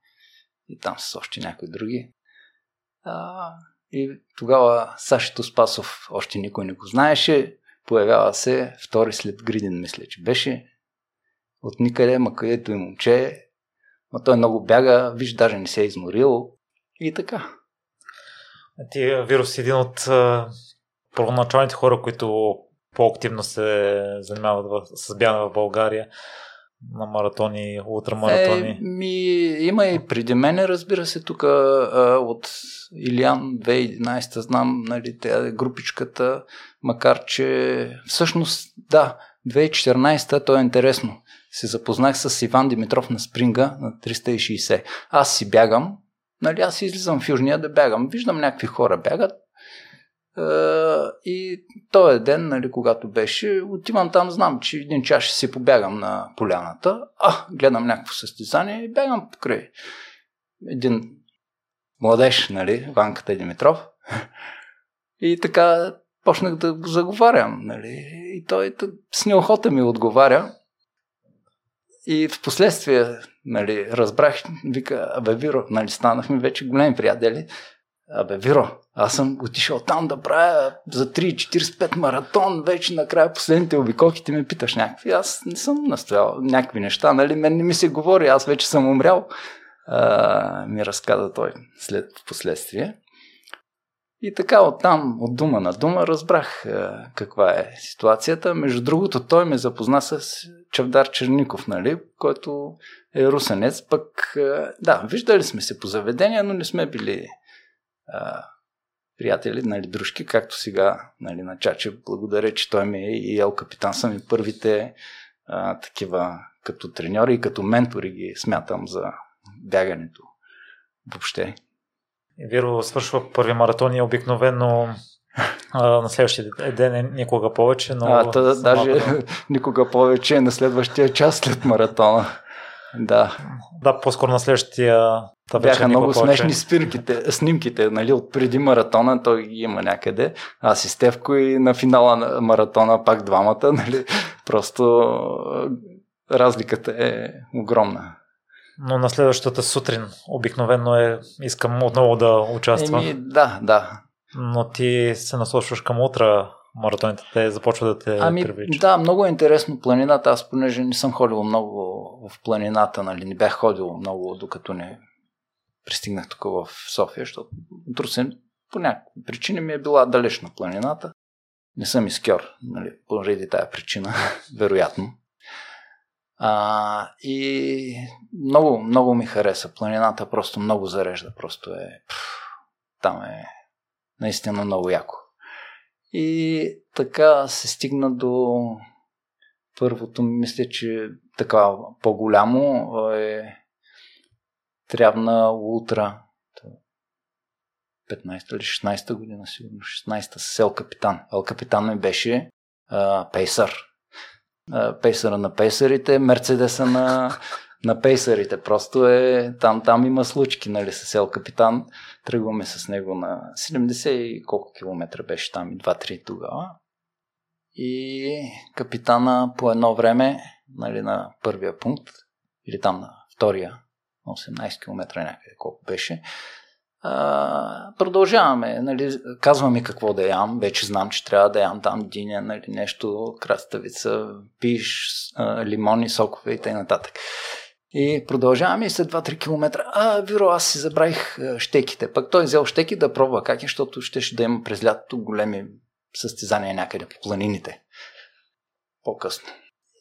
и там с още някои други. А, и тогава Сашето Спасов още никой не го знаеше, появява се втори след Гридин, мисля, че беше. От никъде, ма където и момче, но той много бяга, виж, даже не се е изморил и така. Ти, Вирус, си един от първоначалните хора, които по-активно се занимават с бягане в България на маратони, ултрамаратони? Е, ми, има и преди мене, разбира се, тук от Илиан 2011 знам, нали, тя групичката, макар че всъщност, да, 2014 то е интересно. Се запознах с Иван Димитров на Спринга на 360. Аз си бягам, нали, аз излизам в Южния да бягам. Виждам някакви хора бягат, и този ден, нали, когато беше, отивам там, знам, че един час ще си побягам на поляната. А, гледам някакво състезание и бягам покрай един младеж, нали, Ванката Димитров. И така почнах да го заговарям, нали, и той с неохота ми отговаря. И в последствие, нали, разбрах, вика, абе, Виро, нали, станахме вече големи приятели. Абе, Виро, аз съм отишъл там да правя за 3-45 маратон, вече накрая последните обиколки ти ме питаш някакви. Аз не съм настоял някакви неща, нали? Мен не ми се говори, аз вече съм умрял. А, ми разказа той след последствие. И така оттам, от дума на дума, разбрах а, каква е ситуацията. Между другото, той ме запозна с Чавдар Черников, нали, който е русенец. Пък, а, да, виждали сме се по заведения, но не сме били а, приятели, нали, дружки, както сега нали, на Чаче. Благодаря, че той ми е и ел капитан са ми първите а, такива като треньори и като ментори ги смятам за бягането въобще. Виро свършва първи маратон и обикновено А, на следващия ден е никога повече, но... А, тъда, даже никога повече е на следващия час след маратона. Да. Да, по-скоро на следващия Бяха много смешни спирките, снимките нали, от преди маратона, той ги има някъде. Аз и Стевко и на финала на маратона пак двамата. Нали, просто разликата е огромна. Но на следващата сутрин обикновено е искам отново да участвам. Еми, да, да. Но ти се насочваш към утра маратоните, те започват да те ами, привличат. Да, много е интересно планината. Аз понеже не съм ходил много в планината, нали, не бях ходил много, докато не пристигнах тук в София, защото Трусен по някакви причини ми е била далечна планината. Не съм изкьор, нали, поради тая причина, вероятно. А, и много, много ми хареса. Планината просто много зарежда. Просто е... Пфф, там е наистина много яко. И така се стигна до първото, мисля, че така по-голямо е Трябна Ултра 15 или 16 година, сигурно 16-та с Ел Капитан. Ел Капитан ми беше а, пейсър. А, пейсъра на пейсърите, Мерцедеса на, на пейсърите. Просто е, там, там има случки, нали, с Ел Капитан. Тръгваме с него на 70 и колко километра беше там, и 2-3 тогава. И капитана по едно време, нали, на първия пункт, или там на втория, 18 км някъде, колко беше. А, продължаваме, нали, казвам ми какво да ям, вече знам, че трябва да ям там диня, нали, нещо, краставица, пиш, а, лимони, сокове и т.н. И продължаваме и след 2-3 км, а, Виро, аз си забравих щеките. Пък той взел щеки да пробва как е, защото ще, да има през лятото големи състезания някъде по планините. По-късно.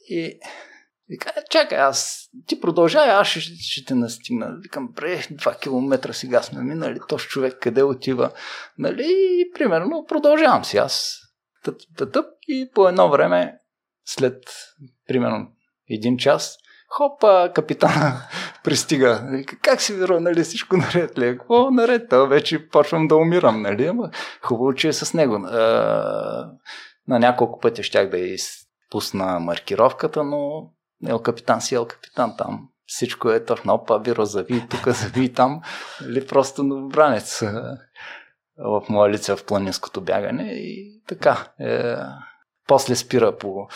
И каза, чакай, аз ти продължай, аз ще, ще те настигна. Викам, бре, два километра сега сме минали, тош човек къде отива. Нали, и примерно продължавам си аз. Тъп, тъп, и по едно време, след примерно един час, хопа, капитана пристига. Как си, Веро, нали, всичко наред ли? Е? Какво наред? То вече почвам да умирам, нали? Ама хубаво, че е с него. А, на няколко пъти щях да изпусна маркировката, но Ел капитан си ел капитан там. Всичко е точно, опа, биро, зави тук, зави там. Или просто новобранец в моя лице в планинското бягане и така. Е, после спира по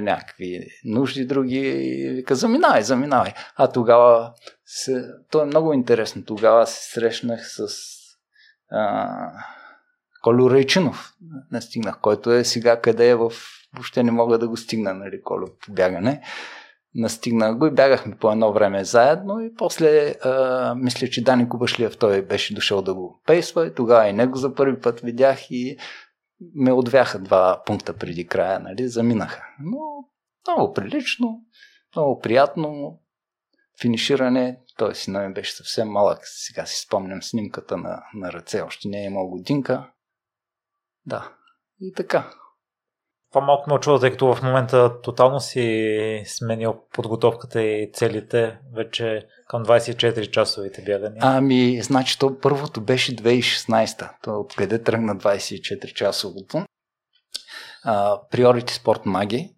някакви нужди други и вика, заминавай, заминавай. А тогава, се, то е много интересно, тогава се срещнах с а, Колю Рейчинов, не стигнах, който е сега къде е в въобще не мога да го стигна, нали, коло по бягане. Настигнах го и бягахме по едно време заедно и после а, мисля, че Дани Кубашлиев той беше дошъл да го пейсва и тогава и него за първи път видях и ме отвяха два пункта преди края, нали, заминаха. Но много прилично, много приятно, финиширане, той си ми беше съвсем малък, сега си спомням снимката на, на ръце, още не е имал годинка. Да, и така. Това малко ме очува, тъй като в момента тотално си сменил подготовката и целите вече към 24 часовите бягания. Ами, значи то първото беше 2016. То откъде тръгна 24 часовото. Приорити Спорт Маги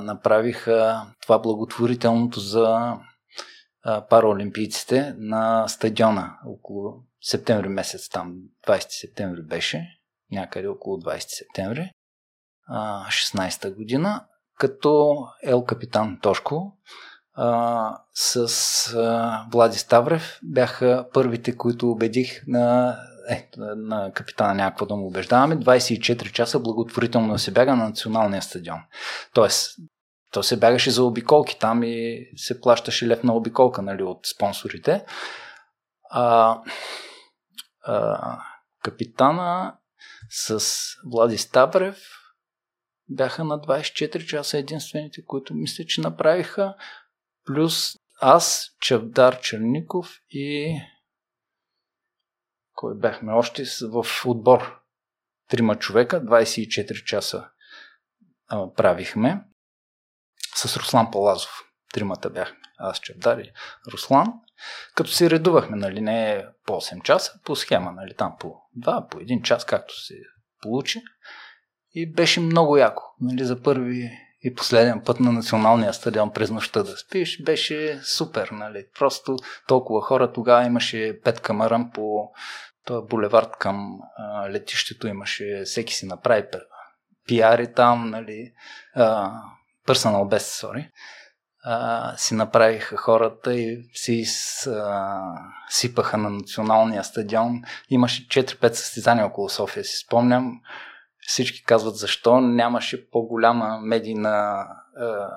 направиха това благотворителното за а, параолимпийците на стадиона около септември месец там, 20 септември беше, някъде около 20 септември. 16-та година, като Ел Капитан Тошко с а, Влади Ставрев бяха първите, които убедих на, е, на капитана някакво да му убеждаваме. 24 часа благотворително се бяга на националния стадион. Тоест, то се бягаше за обиколки там и се плащаше лев на обиколка нали, от спонсорите. А, а, капитана с Влади Ставрев бяха на 24 часа единствените, които мисля, че направиха. Плюс аз, Чавдар Черников и кой бяхме още в отбор. Трима човека, 24 часа а, правихме с Руслан Палазов. тримата бяхме. Аз, Чевдар и Руслан. Като се редувахме, нали, не по 8 часа, по схема, нали, там по 2, по 1 час, както се получи. И беше много яко. Нали, за първи и последен път на националния стадион през нощта да спиш, беше супер. Нали. Просто толкова хора. Тогава имаше пет камаран по този булевард към а, летището. Имаше, всеки си направи пиари там, нали, а, personal best, sorry а, си направиха хората и си а, сипаха на националния стадион. Имаше 4-5 състезания около София, си спомням. Всички казват защо нямаше по-голяма медийна а,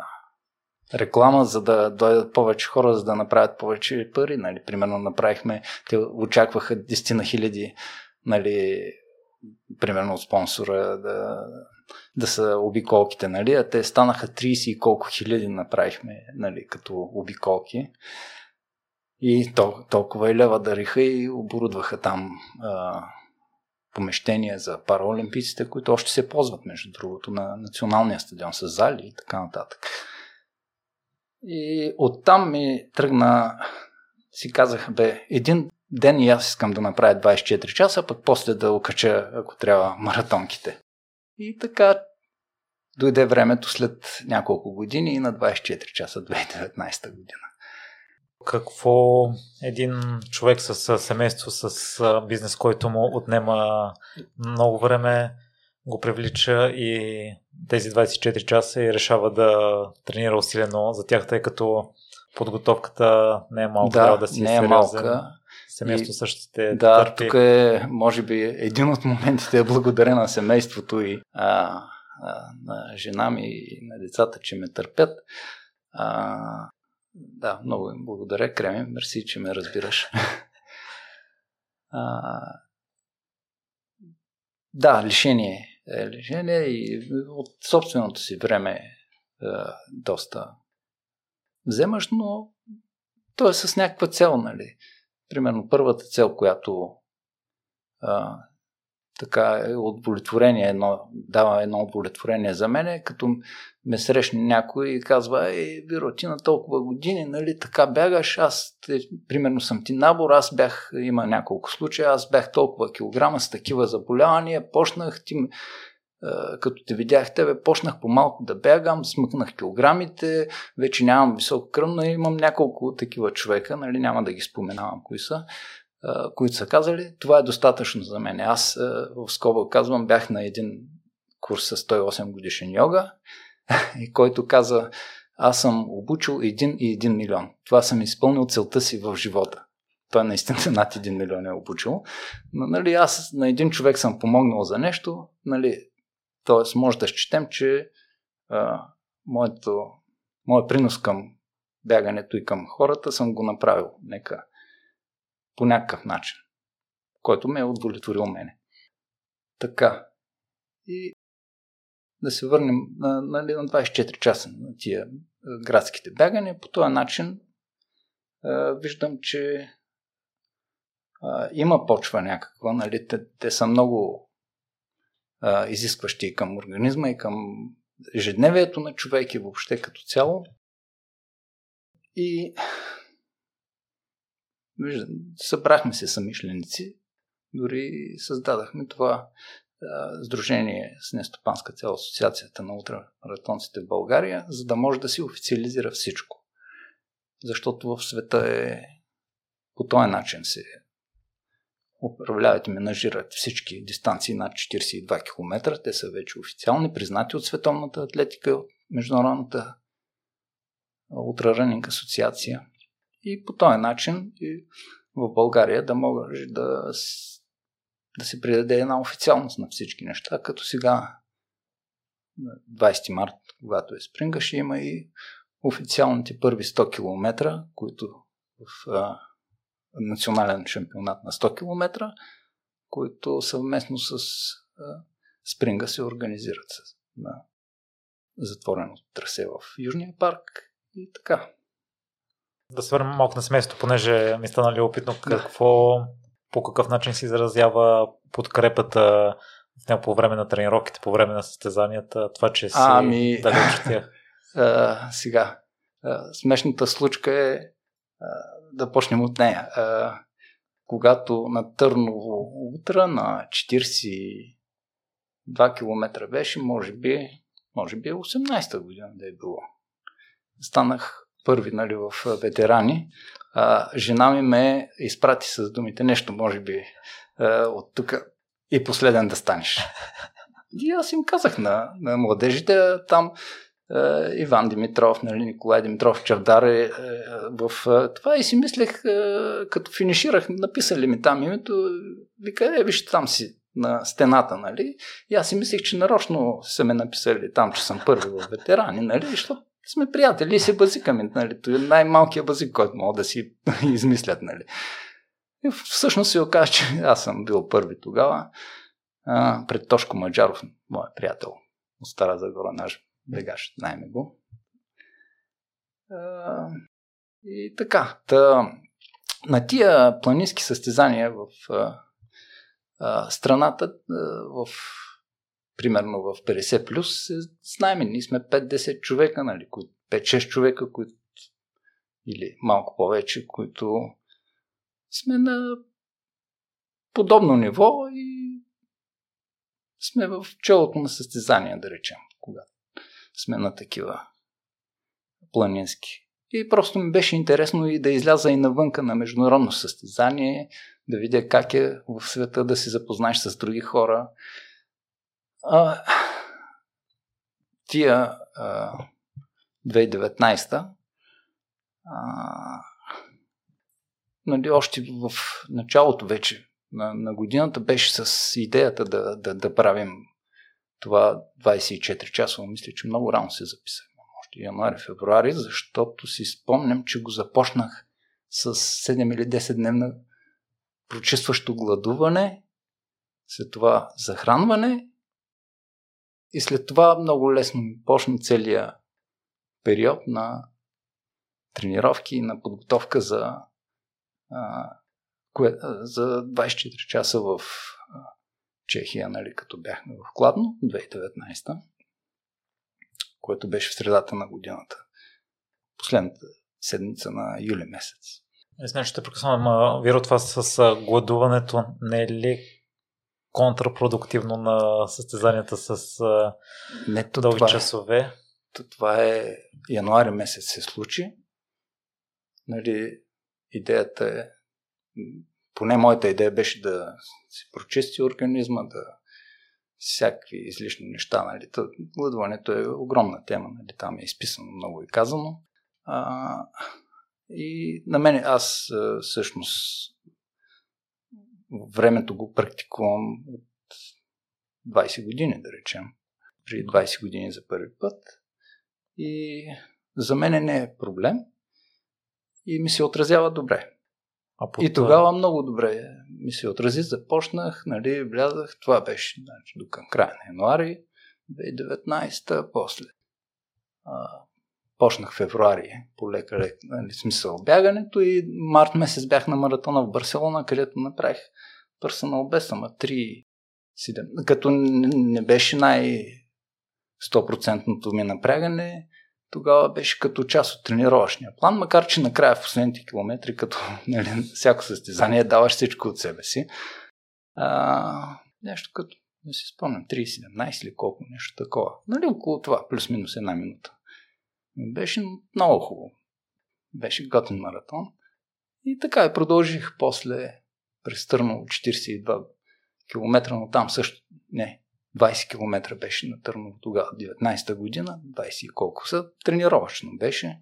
реклама, за да дойдат повече хора, за да направят повече пари. Нали? Примерно направихме, те очакваха 10 на хиляди нали, примерно от спонсора да да са обиколките, нали? А те станаха 30 и колко хиляди направихме, нали, като обиколки. И тол- толкова и лева дариха и оборудваха там а, помещения за параолимпийците, които още се ползват, между другото, на националния стадион с зали и така нататък. И оттам ми тръгна, си казах, бе, един ден и аз искам да направя 24 часа, пък после да окача, ако трябва, маратонките. И така дойде времето след няколко години и на 24 часа 2019 година. Какво един човек с семейство, с бизнес, който му отнема много време, го привлича и тези 24 часа и решава да тренира усилено за тях, тъй като подготовката не е малка, да, трябва да си не е малка. Семейство също ще Да, търпи. тук е, може би, един от моментите е благодаря на семейството и а, а, на жена ми и на децата, че ме търпят. А, да, много им благодаря, Креми. Мерси, че ме разбираш. а, да, лишение е лишение и от собственото си време е, доста вземаш, но то е с някаква цел, нали? Примерно първата цел, която а, така е удовлетворение, едно, дава едно удовлетворение за мен, е като ме срещне някой и казва, ей, Виро, ти на толкова години, нали, така бягаш, аз, те, примерно съм ти набор, аз бях, има няколко случая, аз бях толкова килограма с такива заболявания, почнах, ти като те видях тебе, почнах по-малко да бягам, смъкнах килограмите, вече нямам високо кръвно, имам няколко такива човека, нали, няма да ги споменавам кои са, които са казали, това е достатъчно за мен. Аз в скоба казвам, бях на един курс с 108 годишен йога, и който каза, аз съм обучил един и един милион. Това съм изпълнил целта си в живота. Той наистина над 1 милион е обучил. Но нали, аз на един човек съм помогнал за нещо, нали, т.е. може да счетем, че а, моето, моят принос към бягането и към хората съм го направил. Нека по някакъв начин, който ме е удовлетворил мене. Така. И да се върнем на, на, на 24 часа на тия градските бягания. По този начин а, виждам, че а, има почва някаква. Нали? Те, те са много а, изискващи и към организма, и към ежедневието на човек и въобще като цяло. И виждам, събрахме се самишленици, дори създадахме това а, сдружение с нестопанска цел Асоциацията на ултрамаратонците в България, за да може да си официализира всичко. Защото в света е по този начин се управляват и менажират всички дистанции над 42 км. Те са вече официални, признати от Световната атлетика от Международната ултраранинг асоциация. И по този начин и в България да може да, да се придаде една официалност на всички неща, като сега 20 март, когато е спринга, ще има и официалните първи 100 км, които в национален шампионат на 100 км, които съвместно с а, Спринга се организират с, на затворено трасе в Южния парк и така. Да се върнем малко на семейството, понеже ми стана ли опитно какво, по какъв начин се изразява подкрепата по време на тренировките, по време на състезанията, това, че си ами, далеч от тях. А, сега, смешната случка е да почнем от нея. Когато на Търново утра на 42 км беше, може би, може би 18-та година да е било. Станах първи нали, в ветерани. А, жена ми ме изпрати с думите нещо, може би, от тук и последен да станеш. И аз им казах на, на младежите там, Иван Димитров, нали, Николай Димитров, Чавдар е, е в това и си мислех, като финиширах, написали ми там името, вика, е, вижте там си на стената, нали? И аз си мислех, че нарочно са ме написали там, че съм първи в ветерани, нали? Защото сме приятели и се базикаме, нали? Това е най-малкият базик, който мога да си измислят, нали? И всъщност се оказа, че аз съм бил първи тогава а, пред Тошко Маджаров, моят приятел от Стара Загора, наш бегаш, знаеме го. А, и така, та, на тия планински състезания в а, а, страната, а, в примерно в 50 плюс, знаеме, ние сме 5-10 човека, нали, 5-6 човека, които или малко повече, които сме на подобно ниво и сме в челото на състезания, да речем, когато сме на такива планински. И просто ми беше интересно и да изляза и навънка на международно състезание, да видя как е в света, да се запознаеш с други хора. А, тия а, 2019 а, нали, още в началото вече на, на годината беше с идеята да, да, да правим това 24 часа. Мисля, че много рано се записах. Още януари-февруари, защото си спомням, че го започнах с 7 или 10 дневна прочистващо гладуване, след това захранване и след това много лесно почна целият период на тренировки на подготовка за кое, за 24 часа в Чехия, нали, като бяхме в Кладно, 2019, което беше в средата на годината. Последната седмица на юли месец. Знаеш, ще прекъсвам. Виро, това с гладуването не е ли контрапродуктивно на състезанията с не, то дълги това е. часове? Е, то това е януари месец се случи. Нали, идеята е поне моята идея беше да си прочисти организма, да всякакви излишни неща. Нали. Гладуването е огромна тема, нали. там е изписано много и казано. А, и на мен аз всъщност времето го практикувам от 20 години, да речем. При 20 години за първи път. И за мен не е проблем. И ми се отразява добре. А под... И тогава много добре ми се отрази. Започнах, нали, влязах. Това беше значи, до към края на януари 2019, после а, почнах февруари по лека, нали, смисъл бягането и март месец бях на маратона в Барселона, където направих персонал без ама 3 7, като не беше най 100% ми напрягане, тогава беше като част от тренировъчния план, макар че накрая в последните километри, като нали, всяко състезание, даваш всичко от себе си. А, нещо като, не си спомням, 3.17 или колко, нещо такова. Нали, около това, плюс-минус една минута. Беше много хубаво. Беше готин маратон. И така продължих после през Търново 42 км, но там също не, 20 км беше на Търново тогава, 19-та година, 20 и колко са, тренировъчно беше.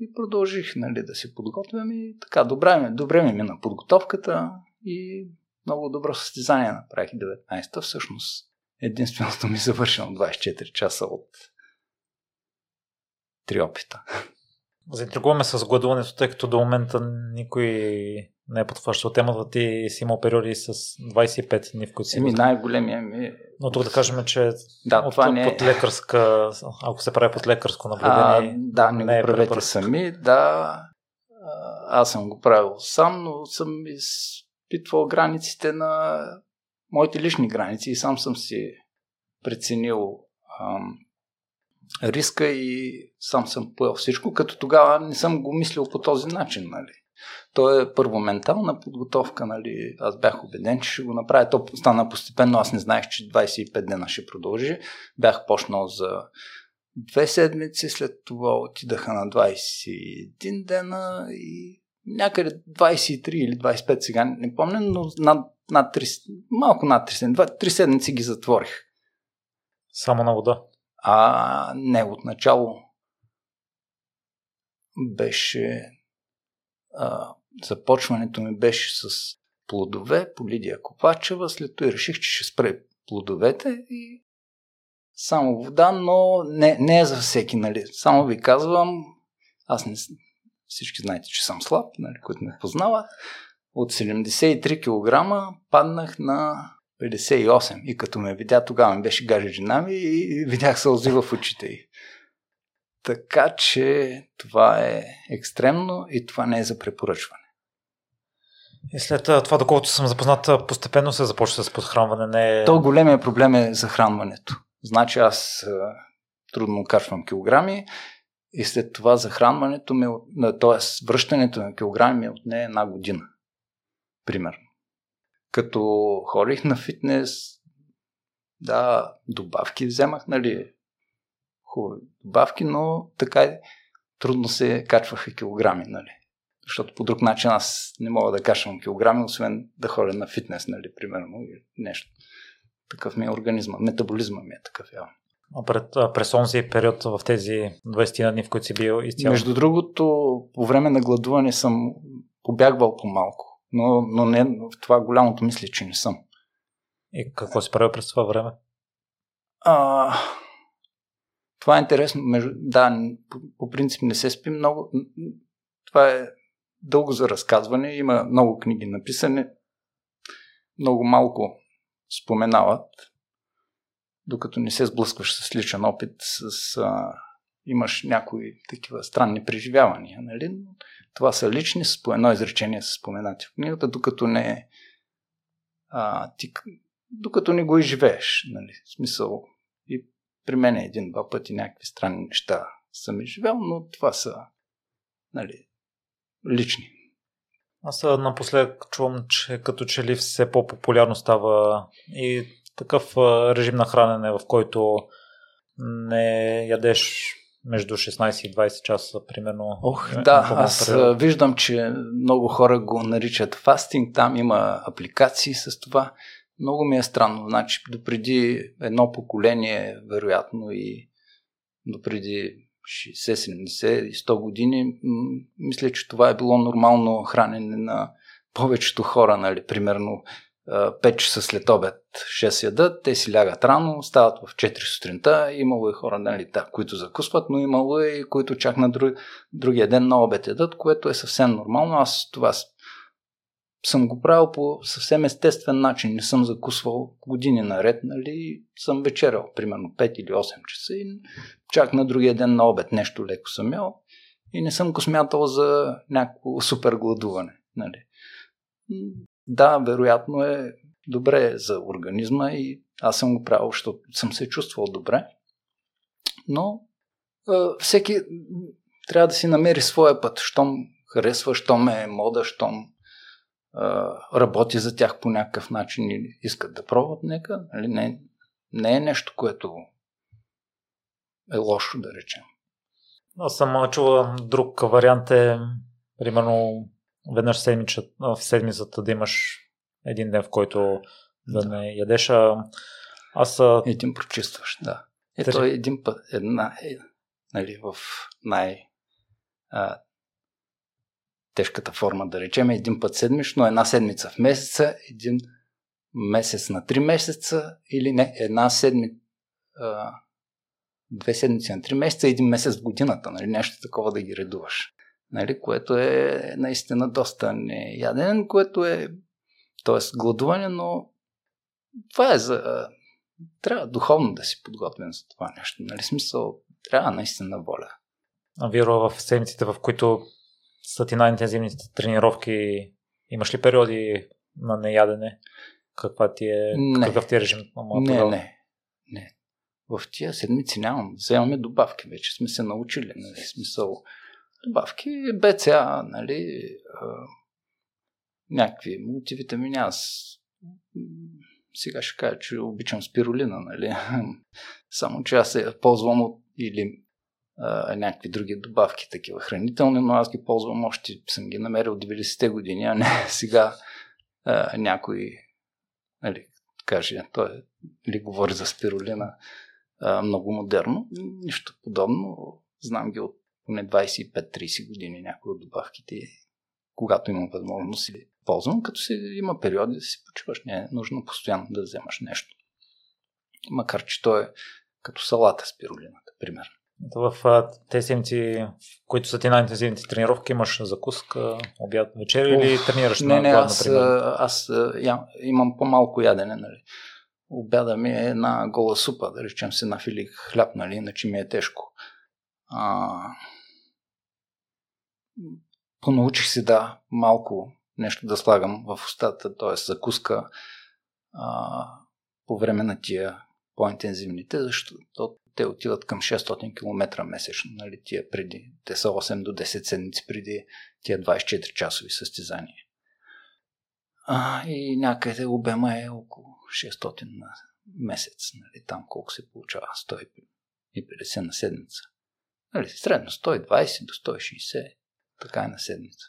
И продължих нали, да се подготвям и така, добре, добре ми мина подготовката и много добро състезание направих 19-та. Всъщност единственото ми завършено 24 часа от три опита. Заинтригуваме с гладуването, тъй като до момента никой не е подхващал темата. Ти си имал периоди с 25 дни, в които си. Еми, най-големия ми. Но тук да кажем, че да, от, това не е... под лекарска, ако се прави под лекарско наблюдение. А, да, не, не го е правете препърк. сами. Да, аз съм го правил сам, но съм изпитвал границите на моите лични граници и сам съм си преценил ам, риска и сам съм поел всичко, като тогава не съм го мислил по този начин. Нали. То е първо ментална подготовка. Нали. Аз бях убеден, че ще го направя. То стана постепенно. Аз не знаех, че 25 дена ще продължи. Бях почнал за две седмици, след това отидаха на 21 дена и някъде 23 или 25 сега, не помня, но над, над 3, малко над 3 седмици, 3 седмици ги затворих. Само на вода? А не, отначало беше а, започването ми беше с плодове по Лидия Копачева, след това реших, че ще спре плодовете и само вода, но не, не е за всеки, нали. Само ви казвам, аз не, всички знаете, че съм слаб, нали, които ме познават. От 73 кг паднах на 58 и като ме видя, тогава ми беше гаже жена ми и видях сълзи в очите й. Така че това е екстремно и това не е за препоръчване. И след това, доколкото съм запознат, постепенно се започва с подхранване. Не... Е- То големия проблем е захранването. Значи аз трудно качвам килограми и след това захранването ми, т.е. връщането на килограми ми отне една година. Примерно. Като ходих на фитнес, да, добавки вземах, нали, хубави добавки, но така трудно се качваха килограми, нали. Защото по друг начин аз не мога да качвам килограми, освен да ходя на фитнес, нали, примерно, или нещо. Такъв ми е организма, метаболизма ми е такъв явно. Пред, през онзи период в тези 20 дни, в които си бил изцяло? Между другото, по време на гладуване съм побягвал по-малко, но, но не, в това голямото мисля, че не съм. И какво си правил през това време? А, това е интересно. Между, да, по, по принцип не се спи много. Това е дълго за разказване. Има много книги написани. Много малко споменават, докато не се сблъскваш с личен опит, с, а, имаш някои такива странни преживявания. Нали? Това са лични, по едно изречение са споменати в книгата, докато не а, ти, докато не го изживееш. Нали? В смисъл, и при мен един-два пъти някакви странни неща съм изживял, но това са нали, лични. Аз напоследък чувам, че като че ли все по-популярно става и такъв режим на хранене, в който не ядеш между 16 и 20 часа, примерно. Ох, да, аз период. виждам, че много хора го наричат фастинг, там има апликации с това. Много ми е странно, значи допреди едно поколение, вероятно и допреди 60, 70 и 100 години, мисля, че това е било нормално хранене на повечето хора, нали, примерно 5 часа след обед 6 ядат, те си лягат рано, стават в 4 сутринта, имало и хора, нали, да, които закусват, но имало и които чак на друг, другия ден на обед ядат, което е съвсем нормално. Аз това съм го правил по съвсем естествен начин. Не съм закусвал години наред, нали? Съм вечерял примерно 5 или 8 часа и чак на другия ден на обед нещо леко съм ял и не съм го смятал за някакво супер гладуване. Нали? Да, вероятно е добре за организма и аз съм го правил, защото съм се чувствал добре. Но всеки трябва да си намери своя път, щом харесва, щом е мода, щом работи за тях по някакъв начин или искат да пробват, нека. Нали, не, не е нещо, което е лошо, да речем. Аз съм чула друг вариант е, примерно, веднъж седмича, в седмицата да имаш един ден, в който да, да. не ядеш. Аз... Един прочистваш, да. Ето Тър... един път, една, е, нали, в най- а, тежката форма, да речем, един път седмично, една седмица в месеца, един месец на три месеца или не, една седмица, две седмици на три месеца, един месец в годината, нали, нещо такова да ги редуваш. Нали, което е наистина доста неяден, което е т.е. гладуване, но това е за... Трябва духовно да си подготвен за това нещо. Нали, смисъл, трябва наистина воля. А Виро, в седмиците, в които са ти най-интензивните тренировки, имаш ли периоди на неядене? Каква ти е, не. какъв ти е режим? Не, не, не. в тия седмици нямам. Вземаме добавки, вече сме се научили. Нали, смисъл. Добавки, БЦА, нали, а, някакви мултивитамини. Аз сега ще кажа, че обичам спирулина, нали? Само, че аз се ползвам от или а, някакви други добавки, такива хранителни, но аз ги ползвам още, съм ги намерил от 90-те години, а не сега а, някой, нали, каже, той ли говори за спирулина а, много модерно. Нищо подобно. Знам ги от поне 25-30 години някои от добавките, когато имам възможност или ползвам, като си има периоди да си почиваш. Не е нужно постоянно да вземаш нещо. Макар, че то е като салата спирулината, примерно. В тези седмици, които са ти най-интензивните тренировки, имаш закуска, обяд, вечер или тренираш не, на не, аз, аз, аз имам по-малко ядене. Нали. Обяда ми е една гола супа, да речем се на фили хляб, нали, иначе ми е тежко. А, понаучих се да малко нещо да слагам в устата, т.е. закуска а, по време на тия по-интензивните, защото те отиват към 600 км месечно, нали, тия преди. Те са 8 до 10 седмици преди тия 24 часови състезания. А, и някъде обема е около 600 на месец, нали, там колко се получава, 150 на седмица. Нали, средно 120 до 160, така е на седмица.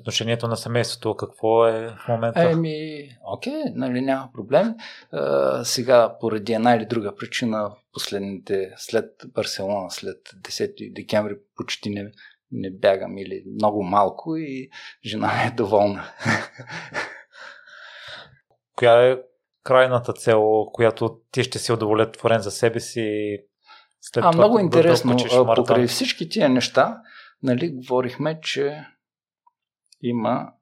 Отношението на семейството какво е в момента? Еми, окей, нали, няма проблем. А, сега, поради една или друга причина, последните, след Барселона, след 10 декември, почти не, не бягам или много малко и жена ми е доволна. Коя е крайната цел, която ти ще си удовлетворен за себе си след а, това, много интересно. Покрай всички тия неща, нали, говорихме, че има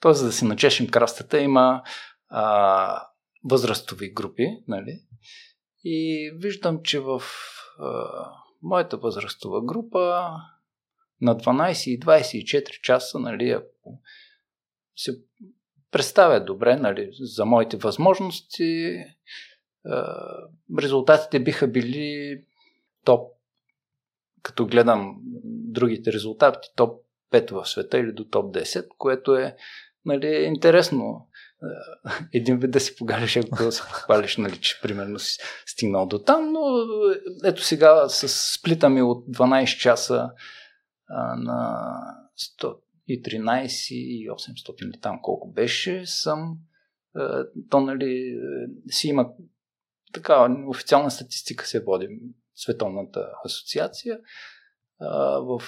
т.е. да си начешем крастата, има а, възрастови групи, нали? И виждам, че в а, моята възрастова група на 12 и 24 часа, нали, ако се представя добре, нали, за моите възможности, а, резултатите биха били топ, като гледам другите резултати, топ 5 в света или до топ 10, което е нали, интересно. Е, един вид да си погалиш, ако се похвалиш, нали, че примерно си стигнал до там, но ето сега с сплита ми от 12 часа а, на 113 и 800 или там колко беше, съм а, то нали си има такава официална статистика се води Световната асоциация в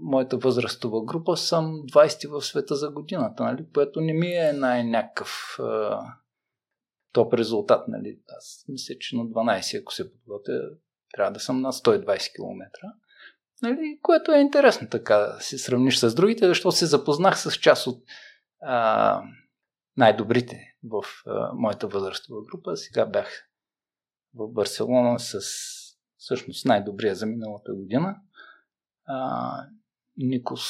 моята възрастова група съм 20 в света за годината, нали? което не ми е най-някакъв топ резултат. Нали? Аз мисля, че на 12, ако се подготвя, трябва да съм на 120 км. Нали? Което е интересно така да се сравниш с другите, защото се запознах с част от а, най-добрите в а, моята възрастова група. Сега бях в Барселона с всъщност най-добрия за миналата година а, Никос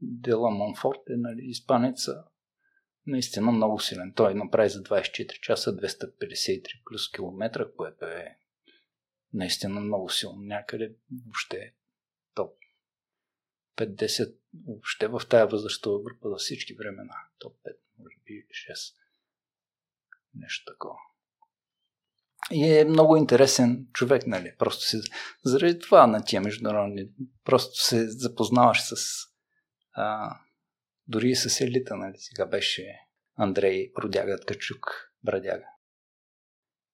Дела Монфорт е нали, испанеца, наистина много силен. Той направи за 24 часа 253 плюс километра, което е наистина много силно. Някъде въобще е топ 50 въобще в тая възрастова група за всички времена. Топ 5, може би 6. Нещо такова. И е много интересен човек, нали? Просто си, заради това на тия международни, просто се запознаваш с а, дори и с елита, нали? Сега беше Андрей Родяга Ткачук, Брадяга,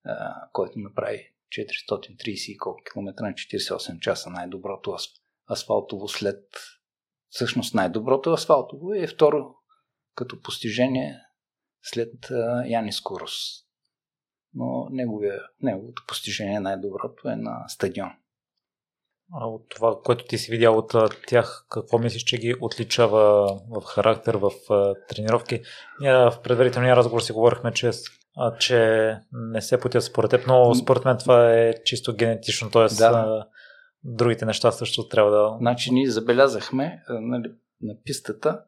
а, който направи 430 колко километра на 48 часа най-доброто асфалтово след всъщност най-доброто асфалтово е второ като постижение след а, Янис Курос но неговия, неговото постижение най-доброто е на стадион. А от това, което ти си видял от тях, какво мислиш, че ги отличава в характер, в тренировки? Ние в предварителния разговор си говорихме, че, че не се пътят според теб, но според мен това е чисто генетично, т.е. Да. другите неща също трябва да... Значи ние забелязахме нали, на пистата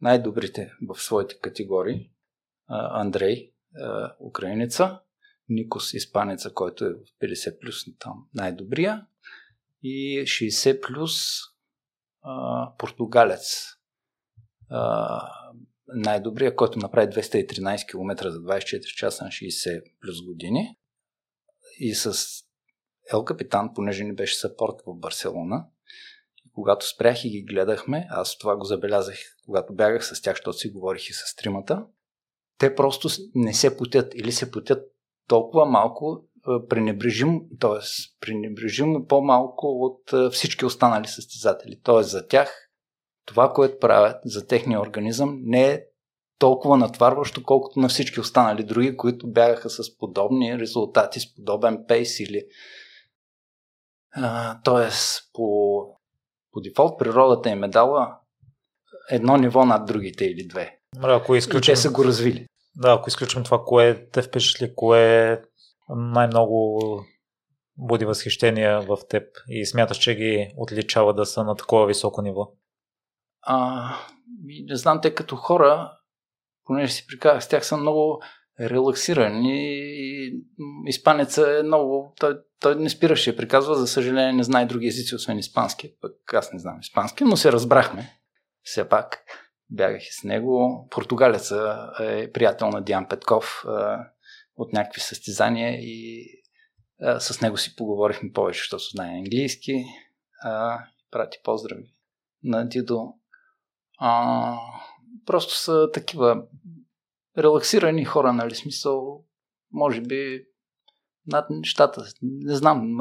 най-добрите в своите категории. Андрей, украинеца, Никос, испанеца, който е в 50 плюс там най-добрия и 60 плюс а, португалец. А, най-добрия, който направи 213 км за 24 часа на 60 плюс години. И с Ел Капитан, понеже ни беше съпорт в Барселона, когато спрях и ги гледахме, аз това го забелязах, когато бягах с тях, защото си говорих и с тримата, те просто не се потят или се потят толкова малко, пренебрежим, т.е. пренебрежимо по-малко от всички останали състезатели. Т.е. за тях това, което правят за техния организъм, не е толкова натварващо, колкото на всички останали други, които бягаха с подобни резултати, с подобен пейс или Тоест, по, по дефолт природата им е дала едно ниво над другите или две. Ако изключим... И те са го развили. Да, ако изключим това, кое те впечатли, кое най-много буди възхищение в теб и смяташ, че ги отличава да са на такова високо ниво? А, не знам, те като хора, понеже си приказах с тях, са много релаксирани и испанеца е много... Той, той не спираше, приказва, за съжаление не знае други езици, освен испански. Пък аз не знам испански, но се разбрахме. Все пак бягах и с него. Португалеца е приятел на Диан Петков от някакви състезания и с него си поговорихме повече, защото знае английски. прати поздрави на Дидо. А, просто са такива релаксирани хора, нали, смисъл, може би над нещата, не знам.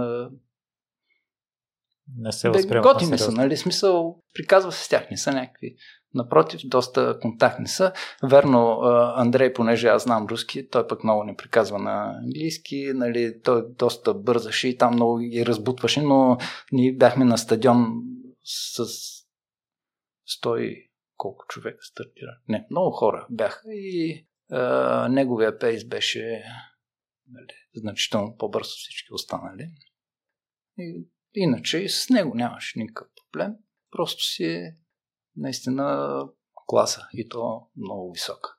Не се възприемат Готини са, нали, смисъл, приказва се с тях, не са някакви. Напротив, доста контактни са. Верно, Андрей, понеже аз знам руски, той пък много не приказва на английски, нали, той доста бързаше и там много ги разбутваше, но ние бяхме на стадион с 100 колко човека стартира. Не, много хора бяха и а, неговия пейс беше нали, значително по-бързо всички останали. И, иначе с него нямаше никакъв проблем. Просто си е наистина класа и то много висока.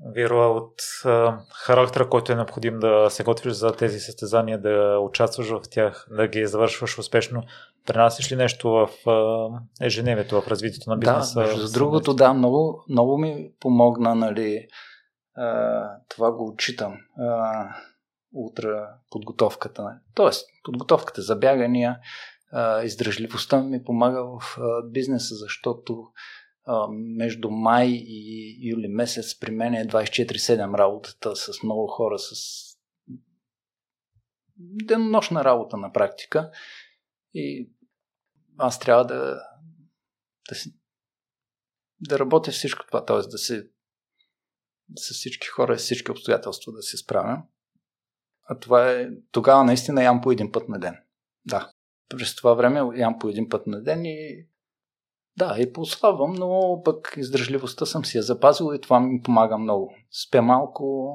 Вируа от а, характера, който е необходим да се готвиш за тези състезания, да участваш в тях, да ги завършваш успешно, пренасиш ли нещо в а, ежедневието, в развитието на бизнеса? Да, за другото, да, много, много ми помогна, нали, а, това го отчитам. А, утра подготовката. Тоест, подготовката за бягания, издръжливостта ми помага в бизнеса, защото между май и юли месец при мен е 24-7 работата с много хора, с денонощна работа на практика. И аз трябва да, да, си, да работя всичко това, т.е. да се с всички хора и всички обстоятелства да се справя. А това е, тогава наистина ям по един път на ден. Да. През това време ям по един път на ден и да, и послабвам, но пък издръжливостта съм си я запазил и това ми помага много. Спя малко,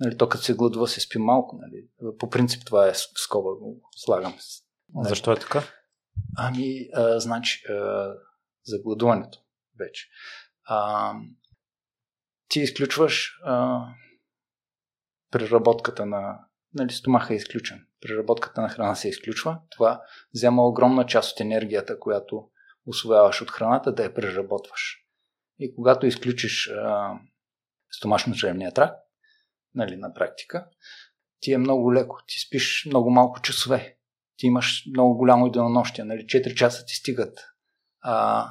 нали, то като се гладува се спи малко. Нали. По принцип това е скоба, го слагам. Нали. Защо е така? Ами, а, значи, а, за гладуването вече. А, ти изключваш а, преработката на... Нали, стомаха е изключен. Преработката на храна се изключва. Това взема огромна част от енергията, която освояваш от храната, да я преработваш. И когато изключиш стомашно-чревния трак, нали, на практика, ти е много леко. Ти спиш много малко часове. Ти имаш много голямо денонощие. Нали, 4 часа ти стигат. А,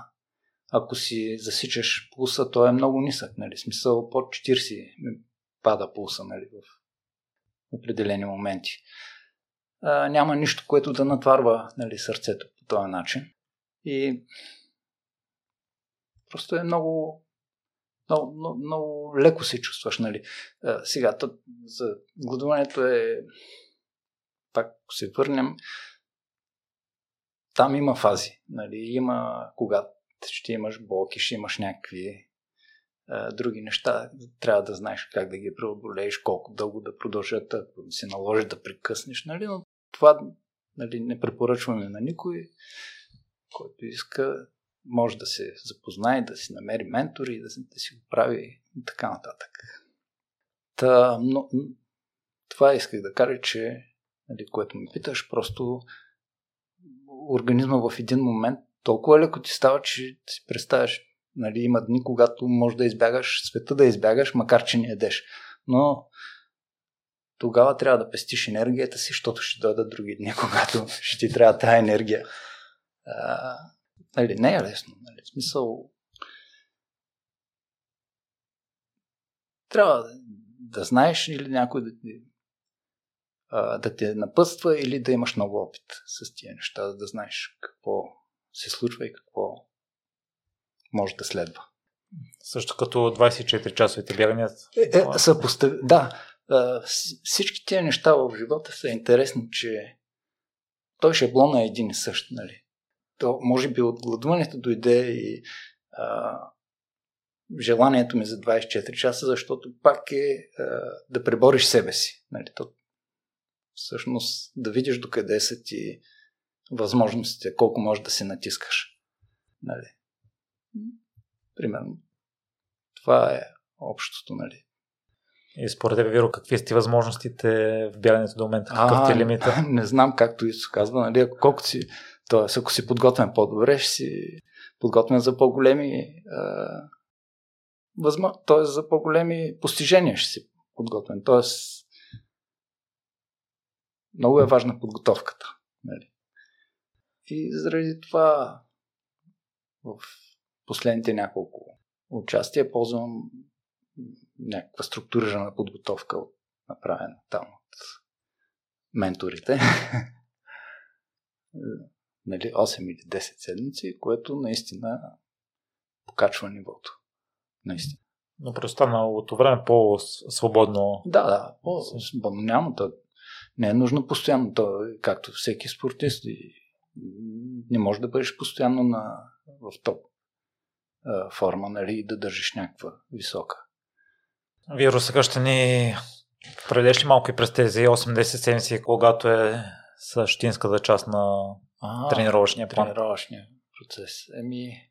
ако си засичаш пулса, той е много нисък. Нали, смисъл под 40 пада пулса нали, в определени моменти. А, няма нищо, което да натварва нали, сърцето по този начин. И просто е много, много, много, много леко се чувстваш, нали. А, сега, то, за гладуването е, пак се върнем, там има фази, нали, има когато ще имаш болки, ще имаш някакви други неща, трябва да знаеш как да ги преодолееш, колко дълго да продължат, ако се наложи да прекъснеш, нали, но това нали, не препоръчваме на никой. Който иска, може да се запознае, да си намери ментори, да, да си го прави и така нататък. Та, но, това исках да кажа, че, нали, което ме питаш, просто организма в един момент толкова леко ти става, че си представяш, нали, има дни, когато може да избягаш света да избягаш, макар че не едеш. Но тогава трябва да пестиш енергията си, защото ще дойдат други дни, когато ще ти трябва тази енергия. А, нали, не е лесно. Нали, в смисъл, трябва да знаеш или някой да ти, а, да те напътства или да имаш много опит с тия неща, да знаеш какво се случва и какво може да следва. Също като 24 часовите бягания. Е, е, съпостав... Да, всички тези неща в живота са интересни, че той шаблон е един и същ, нали? То, може би от гладуването дойде и а, желанието ми за 24 часа, защото пак е а, да пребориш себе си. Нали? То, всъщност да видиш докъде са ти възможностите, колко можеш да се натискаш. Нали? Примерно. Това е общото, нали? И според тебе, Виро, какви са ти възможностите в бягането до момента? Какъв ти е лимита? Не знам, както Исус казва, нали, ако колко си, т.е. ако си подготвен по-добре, ще си подготвен за по-големи а, възмо... т.е. за по-големи постижения ще си подготвен. Т.е. много е важна подготовката. Нали? И заради това в последните няколко участия ползвам някаква структурирана подготовка, направена там от менторите. нали, 8 или 10 седмици, което наистина покачва нивото. Наистина. Но преостаналото време по-свободно. Да, да, по-свободно. Няма то. Не е нужно постоянно. То, както всеки спортист, не може да бъдеш постоянно на, в топ форма, нали, и да държиш някаква висока. Виро, сега ще ни предеш ли малко и през тези 8-10 седмици, когато е същинската част на а, тренировъчния план? Тренировъчния процес. Еми,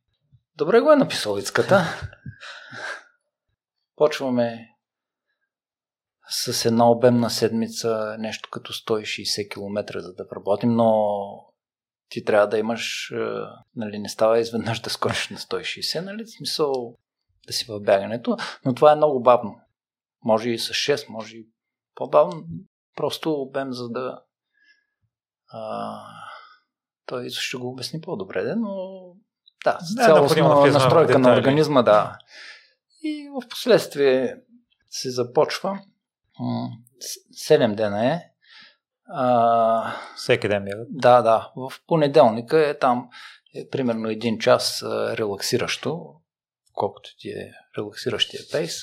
добре го е написал Ицката. Почваме с една обемна седмица, нещо като 160 км, за да работим, но ти трябва да имаш, нали, не става изведнъж да скочиш на 160, нали, в смисъл да си в бягането, но това е много бавно. Може и с 6, може и по-бавно. Просто обем, за да а, той ще го обясни по-добре, но да, с цялостна настройка на организма, да. И в последствие се започва. 7 дена е. А, Всеки ден бяга? Да, да. В понеделника е там е примерно един час релаксиращо, колкото ти е релаксиращия пейс.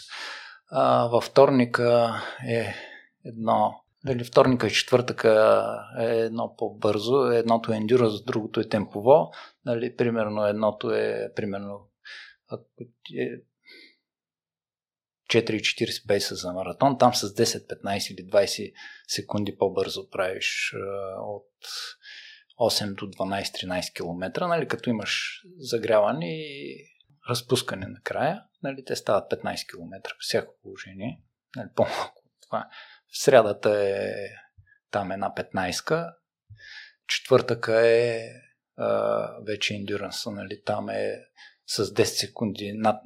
А, във вторника е едно дали вторника и четвъртъка е едно по-бързо, едното е endurance, другото е темпово. Нали, примерно едното е примерно ако е 4,40 бейса за маратон, там с 10, 15 или 20 секунди по-бързо правиш от 8 до 12-13 км, нали, като имаш загряване и разпускане накрая, нали, те стават 15 км по всяко положение, нали, по-малко това. В средата е там една 15 четвъртъка е а, вече ендюранса, нали, там е с 10 секунди над,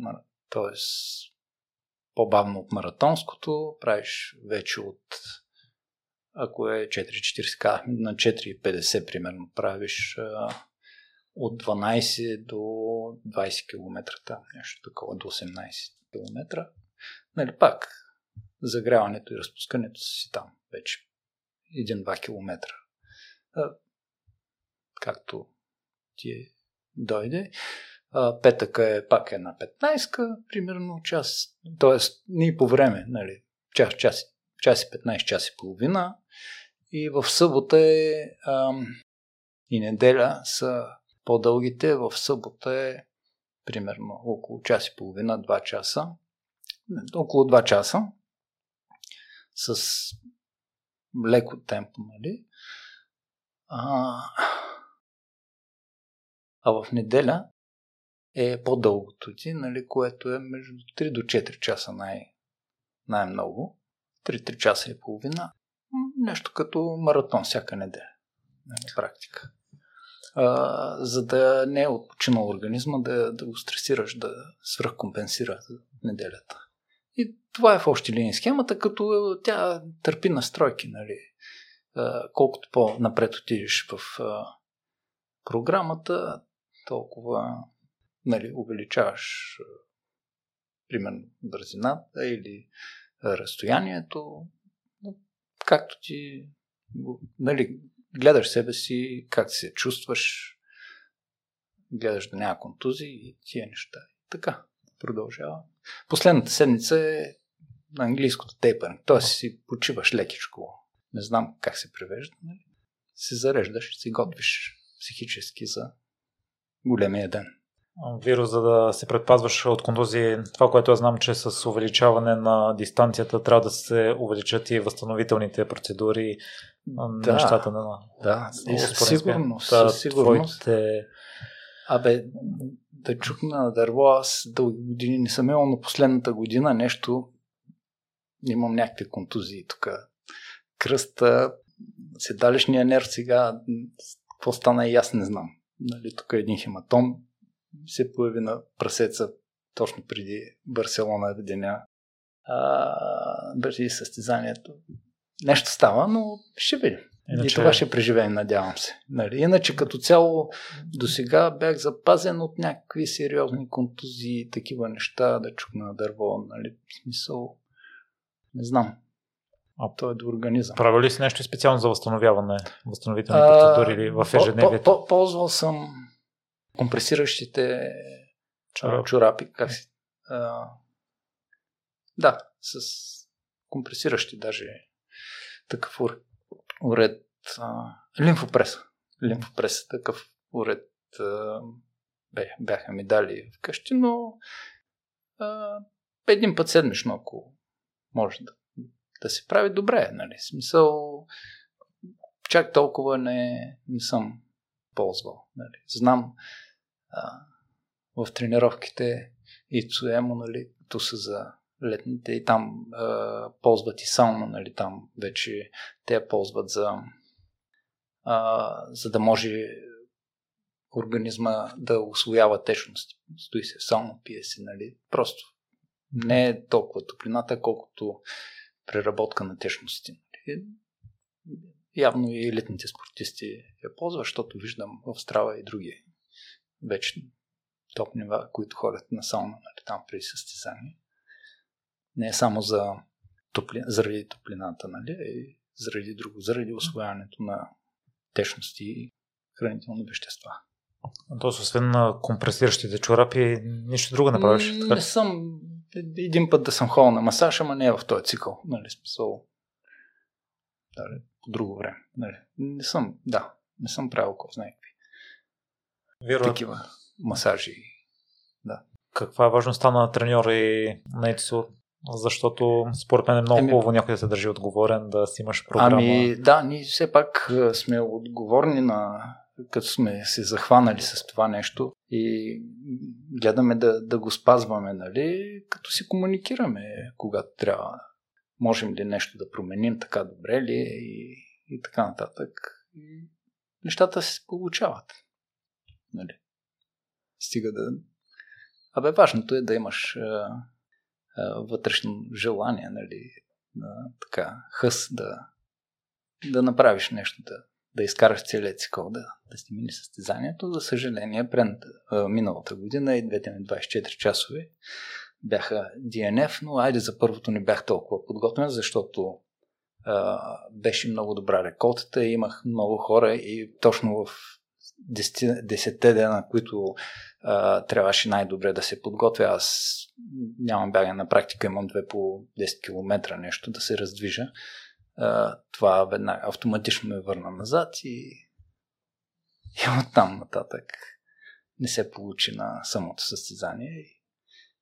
т.е по-бавно от маратонското, правиш вече от ако е 4,40, казахме на 4,50 примерно правиш от 12 до 20 км, нещо такова, до 18 км. Нали, пак загряването и разпускането си там вече 1-2 км. Както ти дойде. А, петъка е пак една 15 примерно час, т.е. ни по време, нали, час, час, час и 15, час и половина. И в събота е а, и неделя са по-дългите, в събота е примерно около час и половина, 2 часа. Около 2 часа с леко темпо, нали? А, а в неделя е по-дългото ти, нали, което е между 3 до 4 часа най- най-много. 3-3 часа и половина. нещо като маратон всяка неделя. На практика. А, за да не е отпочинал организма, да, да го стресираш, да свръхкомпенсира неделята. И това е в общи линии схемата, като тя търпи настройки. Нали. А, колкото по-напред отидеш в а, програмата, толкова нали, увеличаваш примерно бързината или разстоянието, както ти нали, гледаш себе си, как се чувстваш, гледаш да няма контузии и тия неща. Така, продължава. Последната седмица е на английското тейпъринг, т.е. си почиваш лекичко. Не знам как се превежда. Нали? Се зареждаш и си готвиш психически за големия ден вирус, за да се предпазваш от контузии. Това, което аз знам, че с увеличаване на дистанцията трябва да се увеличат и възстановителните процедури, да, нещата на... Да, със сигурност. Да, със сигурност. Твоите... Абе, да чукна на дърво, аз дълги години не съм имал, но последната година нещо имам някакви контузии тук. Кръста, седалищния нерв сега, какво стана и аз не знам. Нали, тук е един хематом, се появи на прасеца точно преди Барселона деня. А, преди състезанието. Нещо става, но ще видим. Иначе... И това ще преживеем, надявам се. Нали? Иначе като цяло до сега бях запазен от някакви сериозни контузии, такива неща, да чукна на дърво. Нали? В смисъл, не знам. А то е до организъм. Правил ли си нещо специално за възстановяване, възстановителни процедури или в ежедневието? Ползвал съм компресиращите чорапи, чорапи как си? А, да, с компресиращи даже такъв уред. А, лимфопрес. Лимфопрес, такъв уред а, бяха ми дали вкъщи, но а, един път седмично, ако може да, да се прави добре, нали? Смисъл, чак толкова не, не съм ползвал. Нали? Знам, а, в тренировките и Цуемо, нали, то са за летните и там а, ползват и сауна, нали, там вече те ползват за а, за да може организма да освоява течности. Стои се в сауна, пие се, нали, просто не е толкова топлината, колкото преработка на течности. Нали. Явно и елитните спортисти я ползват, защото виждам в Страва и други вече топ нива, които ходят на сауна нали, там при състезание. Не е само за топли, заради топлината, нали, и заради друго, заради освояването на течности и хранителни вещества. Тоест, освен на компресиращите чорапи, нищо друго не правиш? Така? Не съм. Един път да съм ходил на масаж, ама не е в този цикъл. Нали, смисъл. Дали, по друго време. Нали. Не съм, да, не съм правил кой знае Виру... Такива масажи. Да. Каква е важността на треньора и на ЕЦО? Защото според мен е много Еми... хубаво някой да се държи отговорен, да си имаш програма. Ами да, ние все пак сме отговорни на като сме се захванали с това нещо и гледаме да, да го спазваме, нали, като си комуникираме, когато трябва. Можем ли нещо да променим, така добре ли е и, и така нататък. И нещата се получават. Нали. Стига да... Абе, важното е да имаш а, а, вътрешно желание, нали, а, така, хъс да, да направиш нещо, да, да изкараш целият цикъл, да, да си мини състезанието. За съжаление, пред миналата година и двете ми 24 часове бяха DNF, но айде за първото не бях толкова подготвен, защото а, беше много добра реколтата, имах много хора и точно в 10 дена, които а, трябваше най-добре да се подготвя. Аз нямам бягане на практика, имам две по 10 км нещо да се раздвижа. А, това веднага автоматично ме върна назад и, и оттам нататък не се получи на самото състезание и,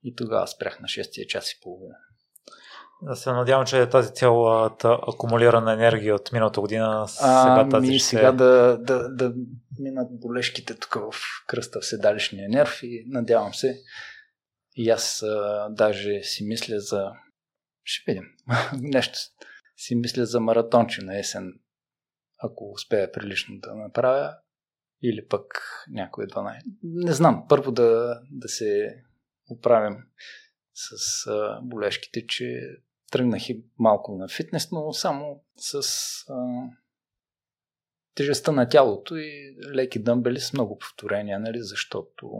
и тогава спрях на 6 час и половина. Да се надявам, че тази цялата акумулирана енергия от миналата година сега а, тази ми ще... сега да, да, да минат болешките тук в кръста в седалищния нерв и надявам се и аз а, даже си мисля за ще видим нещо си мисля за маратонче на есен, ако успея прилично да направя, или пък някой 12. Не знам, първо да, да се оправим с а, болешките, че тръгнах и малко на фитнес, но само с а, тежестта на тялото и леки дъмбели с много повторения, нали, защото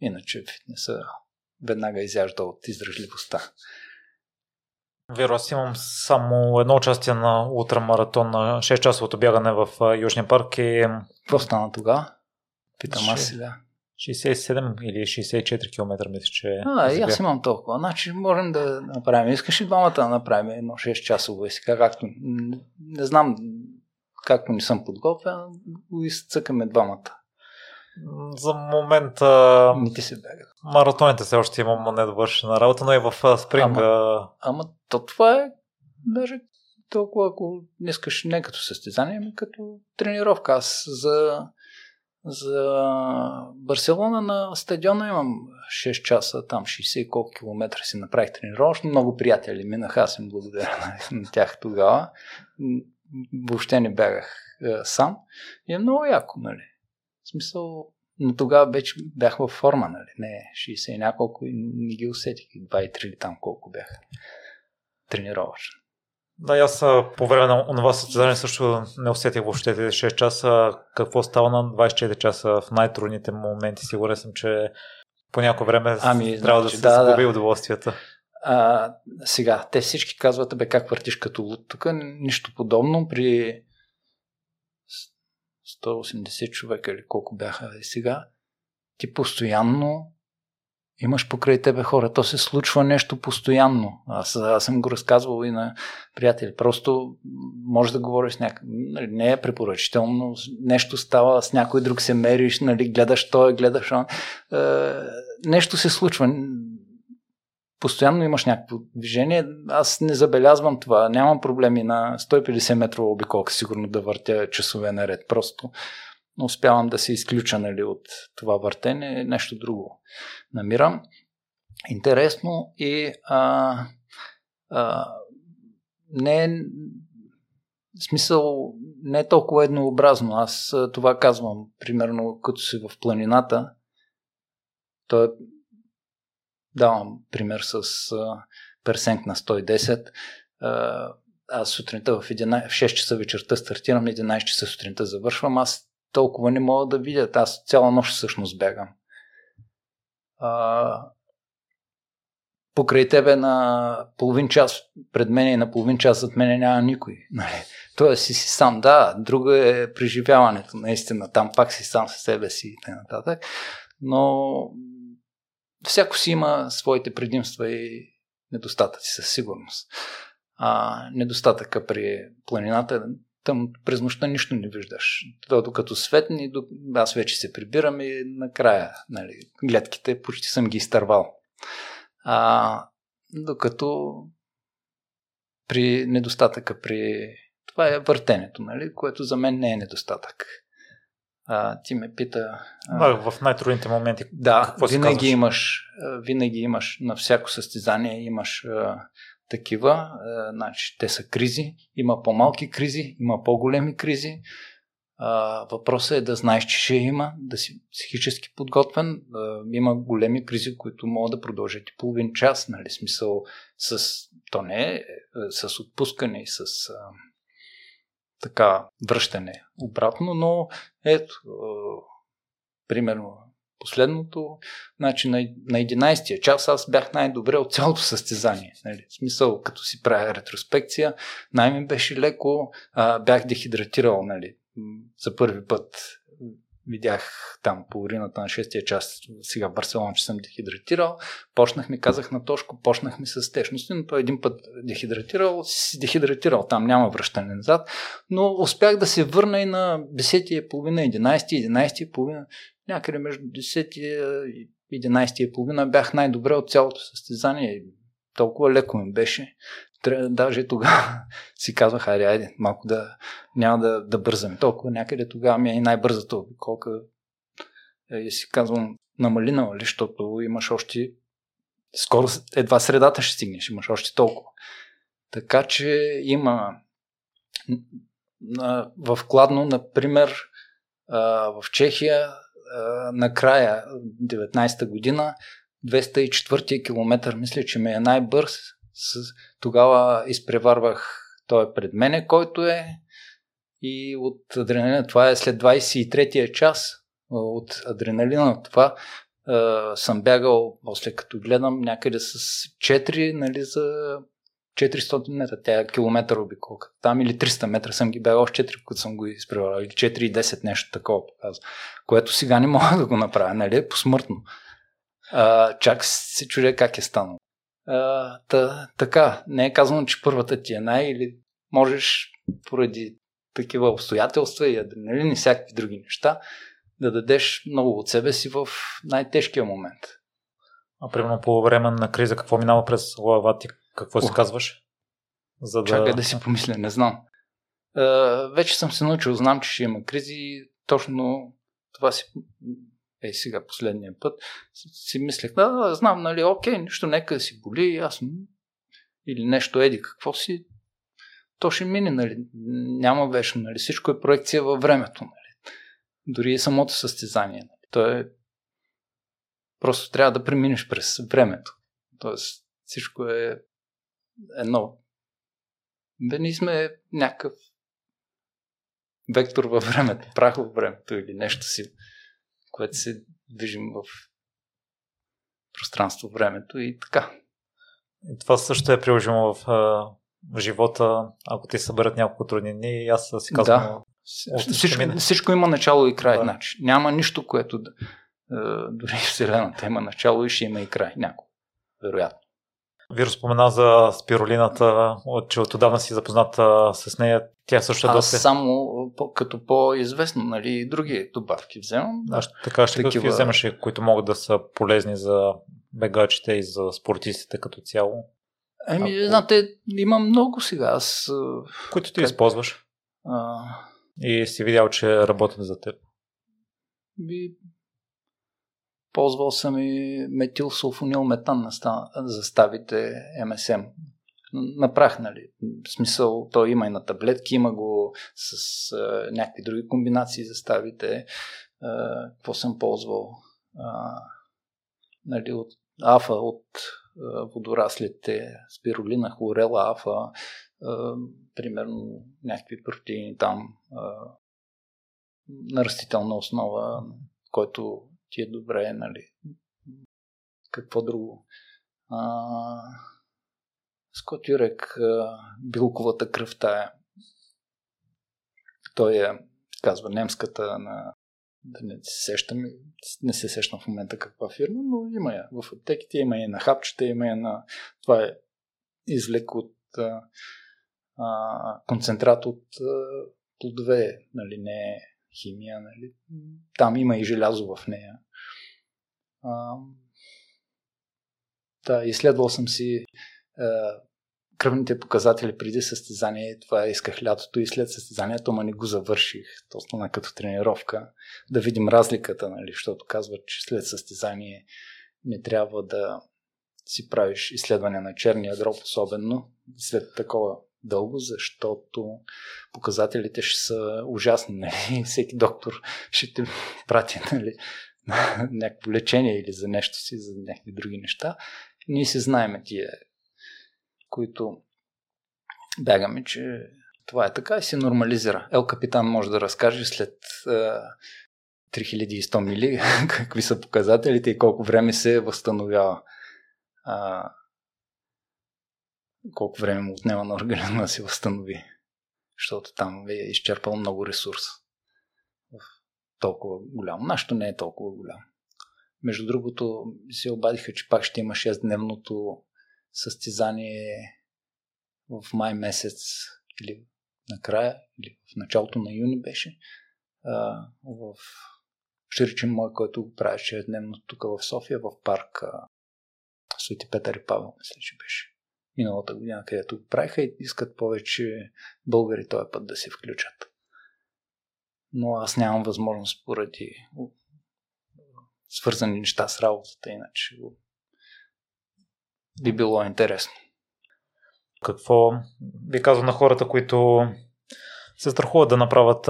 иначе фитнеса веднага изяжда от издръжливостта. Веро, аз имам само едно участие на ултрамаратон на 6 часовото бягане в Южния парк и... Какво стана тогава? Питам аз сега. 67 или 64 км, мисля, че... А, и аз имам толкова. Значи можем да направим. Искаш ли двамата да направим едно 6 часово и сега, както... Не знам, както не съм подготвен, го изцъкаме двамата. За момента... Не ти се бяга. Маратоните все още имам недовършена работа, но и в спринга... Ама, ама то това е даже толкова, ако не искаш не като състезание, ами като тренировка. Аз за, за Барселона на стадиона имам 6 часа, там 60 колко километра си направих тренировъчно. Много приятели минаха, аз им благодаря на, на тях тогава. Въобще не бягах е, сам. И е много яко, нали? В смисъл, но тогава вече бях във форма, нали? Не 60 и няколко и не ги усетих. 2 или там колко бях тренировъчно. Да, аз по време на това състезание също не усетих въобще тези 6 часа. Какво става на 24 часа в най-трудните моменти? Сигурен съм, че по някое време ами, трябва да се да, загуби да. удоволствията. А, сега, те всички казват, бе, как въртиш като луд. Тук нищо подобно. При 180 човека или колко бяха и сега, ти постоянно имаш покрай тебе хора. То се случва нещо постоянно. Аз, аз съм го разказвал и на приятели. Просто може да говориш с някакъв... Нали, не е препоръчително. Нещо става, с някой друг се мериш, нали, гледаш той, гледаш он. Е, нещо се случва постоянно имаш някакво движение. Аз не забелязвам това. Нямам проблеми на 150 метрова обиколка, сигурно да въртя часове наред. Просто успявам да се изключа нали, от това въртене. Нещо друго намирам. Интересно и а, а, не е смисъл не е толкова еднообразно. Аз това казвам, примерно, като си в планината, то е Давам пример с персенк на 110. Аз сутринта в, 11, в 6 часа вечерта стартирам, на 11 часа сутринта завършвам. Аз толкова не мога да видя. Аз цяла нощ всъщност бягам. А, покрай тебе на половин час пред мен и на половин час зад мене няма никой. Нали? Тоест си си сам, да, друго е преживяването, наистина. Там пак си сам със себе си и т.н. Но всяко си има своите предимства и недостатъци със сигурност. А недостатъка при планината е там през нощта нищо не виждаш. То, докато светни, аз вече се прибирам и накрая нали, гледките почти съм ги изтървал. А, докато при недостатъка при това е въртенето, нали, което за мен не е недостатък. А, ти ме пита. Да, в най-трудните моменти. Да, какво винаги имаш, винаги имаш на всяко състезание имаш а, такива. А, значи, те са кризи. Има по-малки кризи, има по-големи кризи. Въпросът е да знаеш, че ще има, да си психически подготвен. Има големи кризи, които могат да продължат и половин час, нали? Смисъл с, то не е, с отпускане и с така връщане обратно, но ето, примерно последното, значи на, на 11-я час аз бях най-добре от цялото състезание. Нали? В смисъл, като си правя ретроспекция, най-ми беше леко, а, бях дехидратирал нали? за първи път видях там половината на шестия час сега в Барселона, че съм дехидратирал. Почнах ми, казах на Тошко, почнах ми с течности, но той един път дехидратирал, си дехидратирал, там няма връщане назад, но успях да се върна и на 10 половина, 11 11 половина, някъде между 10 и 11 половина бях най-добре от цялото състезание. Толкова леко ми беше даже тогава си казвах, айде, айде, малко да няма да, да бързаме толкова. Някъде тогава ми е най-бързата обиколка. Е, и си казвам, намалинала ли, защото имаш още скоро едва средата ще стигнеш, имаш още толкова. Така че има в Кладно, например, в Чехия, накрая 19-та година, 204 километър, мисля, че ми е най-бърз. Тогава изпреварвах той е пред мене, който е и от адреналина, това е след 23-я час от адреналина, това съм бягал, после като гледам някъде с 4, нали, за 400 метра, тя е километър обиколка. Там или 300 метра съм ги бягал с 4, които съм го изпреварил. Или 4 и 10 нещо такова показва. Което сега не мога да го направя, нали? Е посмъртно. А, чак се чудя как е станало. Та, така, не е казано, че първата ти е най- или можеш поради такива обстоятелства и адреналин и всякакви други неща да дадеш много от себе си в най-тежкия момент. А примерно по време на криза какво минава през глава ти? Какво си казваш? За да... Чакай да си помисля, не знам. Е, вече съм се научил, знам, че ще има кризи. Точно това си е сега последния път, си, си мислех, да, знам, нали, окей, нищо, нека да си боли, ясно. Или нещо еди, какво си, то ще мине, нали, няма вечно, нали, всичко е проекция във времето, нали. Дори и самото състезание, нали. То е, просто трябва да преминеш през времето. Тоест, всичко е едно. Да ние сме някакъв вектор във времето, прах във времето или нещо си което се движим в пространство, времето и така. И това също е приложимо в, в живота, ако ти съберат няколко трудни дни, аз си казвам. Да. Всичко, всичко има начало и край. Да. Значи. Няма нищо, което дори Вселената има начало и ще има и край. Някой. Вероятно. Виро спомена за спиролината, че от отдавна си запозната с нея. Тя също е доста... Аз само като по-известно, нали, други добавки вземам. Да. така ще такива... какви вземаш, които могат да са полезни за бегачите и за спортистите като цяло? Еми, Ако... знаете, има много сега. Аз... Които ти как... използваш? А... И си видял, че работят за теб? Би, Ползвал съм и метилсулфонил метан на заставите МСМ. Направих, нали? В смисъл, то има и на таблетки, има го с а, някакви други комбинации заставите. А, какво съм ползвал? А, нали, от афа, от а, водораслите, спирулина, хлорела, афа, а, примерно някакви протеини там а, на растителна основа, който ти е добре, нали? Какво друго? А, Скот Юрек, билковата кръв тая. Той е, казва, немската на да не се сещам, не се сещам в момента каква фирма, но има я. В аптеките има и на хапчета, има и на... Това е извлек от а, концентрат от плодове, нали, не химия, нали? Там има и желязо в нея. А, да, изследвал съм си а, кръвните показатели преди състезание. Това исках лятото и след състезанието, ма не го завърших. То стана като тренировка. Да видим разликата, нали? Защото казват, че след състезание не трябва да си правиш изследване на черния дроб, особено след такова дълго, защото показателите ще са ужасни. Нали? Всеки доктор ще те прати нали? на някакво лечение или за нещо си, за някакви други неща. Ние си знаеме тия, които бягаме, че това е така и се нормализира. Ел Капитан може да разкаже след 3100 мили какви са показателите и колко време се възстановява а, колко време му отнема на организма да се възстанови. Защото там ви е изчерпал много ресурс. Толкова голям. Нашето не е толкова голям. Между другото, се обадиха, че пак ще има 6-дневното състезание в май месец или накрая, или в началото на юни беше. А, в Ширчин мой, който го правеше дневно тук в София, в парка Свети Петър и Павел, мисля, че беше миналата година, където го правиха и искат повече българи този път да се включат. Но аз нямам възможност поради свързани неща с работата, иначе би било интересно. Какво ви казвам на хората, които се страхуват да направят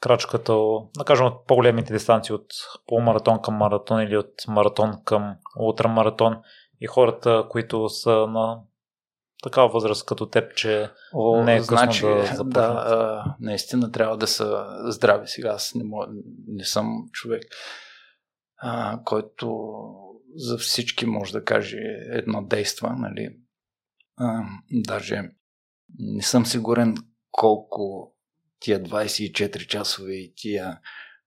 крачката, да кажем, от по-големите дистанции, от полумаратон към маратон или от маратон към ултрамаратон и хората, които са на такава възраст като теб, че О, не е значи, да започнат. Да, наистина трябва да са здрави сега. Аз не, мога, не съм човек, а, който за всички може да каже едно действа. Нали? А, даже не съм сигурен колко тия 24 часове и тия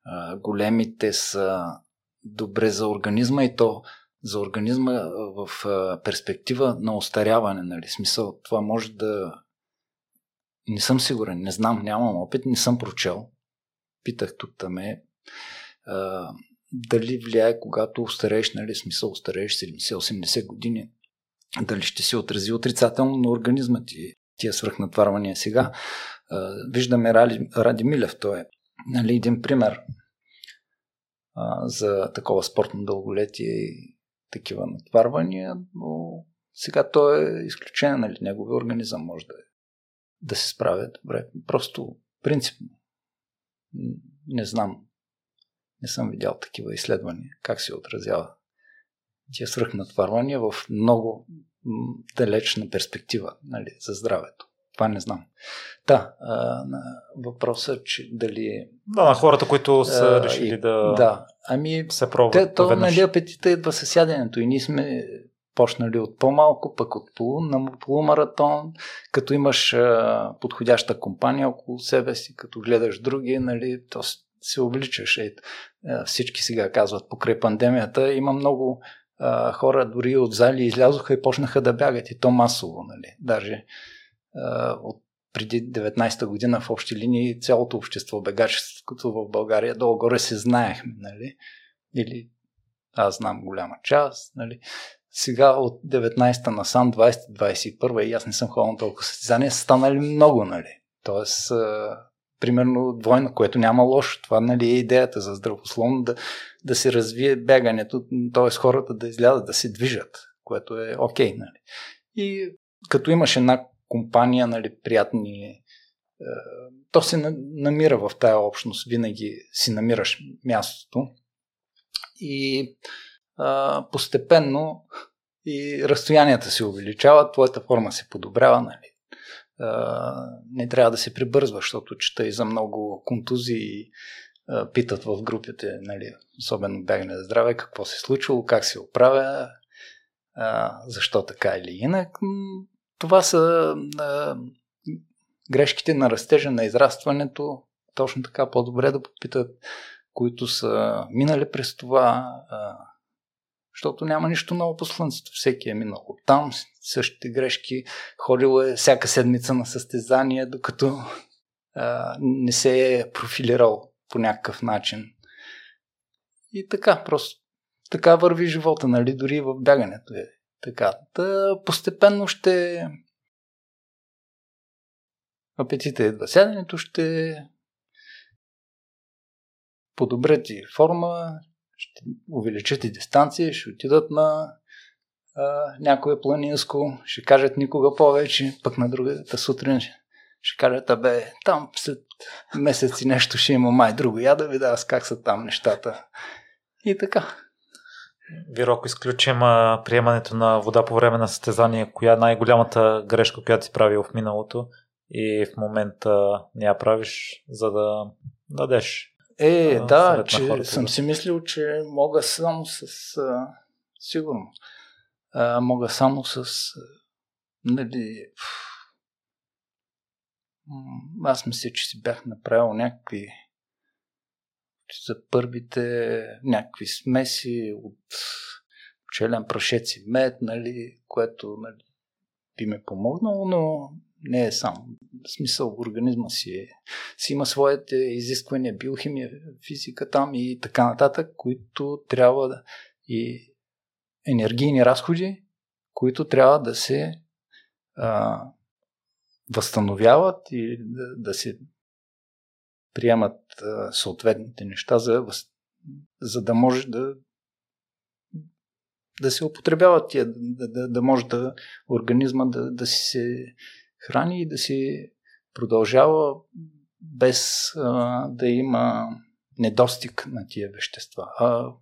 а, големите са добре за организма и то за организма в а, перспектива на остаряване. Нали? Смисъл, това може да... Не съм сигурен, не знам, нямам опит, не съм прочел. Питах тук там е. дали влияе, когато остарееш, нали, смисъл, остарееш 70-80 години, дали ще се отрази отрицателно на организма ти, тия свръхнатварвания сега. Виждаме Ради, Ради Милев, той е нали, един пример а, за такова спортно дълголетие и такива натварвания, но сега то е изключение, нали, неговия организъм може да, да се справя добре. Просто принципно. Не знам. Не съм видял такива изследвания, как се отразява тия свръхнатварвания в много далечна перспектива нали, за здравето. Това не знам. Да, а, на въпроса, че дали е... Да, на хората, които са а, решили и, да, да. Ами, се пробват. Те, то, нали, апетита идва със сяденето и ние сме почнали от по-малко, пък от полу, на полумаратон, като имаш а, подходяща компания около себе си, като гледаш други, нали, то се обличаш. Е, всички сега казват, покрай пандемията има много а, хора дори от зали излязоха и почнаха да бягат и то масово, нали. Даже от преди 19-та година в общи линии цялото общество бегачеството в България долу-горе се знаехме, нали? Или аз знам голяма част, нали? Сега от 19-та на сам 20-21 и аз не съм ходил на толкова състезания, са станали много, нали? Тоест, примерно двойно, което няма лошо. Това нали, е идеята за здравословно да, да се развие бягането, т.е. хората да излязат, да се движат, което е окей. Okay, нали? И като имаш една компания, нали, приятни. Е, то се намира в тая общност, винаги си намираш мястото. И а, постепенно и разстоянията се увеличават, твоята форма се подобрява, нали. А, не трябва да се прибързва, защото чета и за много контузии а, питат в групите, нали, особено бягане за здраве, какво се е случило, как се оправя, а, защо така или инак това са а, грешките на растежа, на израстването. Точно така по-добре да попитат, които са минали през това, а, защото няма нищо ново по слънцето. Всеки е минал там, същите грешки, ходил е всяка седмица на състезание, докато а, не се е профилирал по някакъв начин. И така, просто така върви живота, нали, дори в бягането е така, да постепенно ще апетита идва сядането, ще подобрят и форма, ще увеличат и дистанция, ще отидат на а, някое планинско, ще кажат никога повече, пък на другата сутрин ще кажат, абе, там след месец и нещо ще има май друго. Я да видя аз как са там нещата. И така. Виро, ако изключим приемането на вода по време на състезание, коя е най-голямата грешка, която си правил в миналото и в момента не я правиш, за да дадеш? Е, а, да, че хората, съм си мислил, че мога само с... А, сигурно. А, мога само с... Нали, аз мисля, че си бях направил някакви за първите някакви смеси от пчелен прашец и мед, нали, което нали, би ме помогнало, но не е сам. В смисъл, организма си, е, си има своите изисквания, биохимия, физика там и така нататък, които трябва да и енергийни разходи, които трябва да се а, възстановяват и да, да се приемат съответните неща, за, за да може да да се употребяват тия, да, да, да може да организма да, да си се храни и да си продължава без а, да има недостиг на тия вещества. А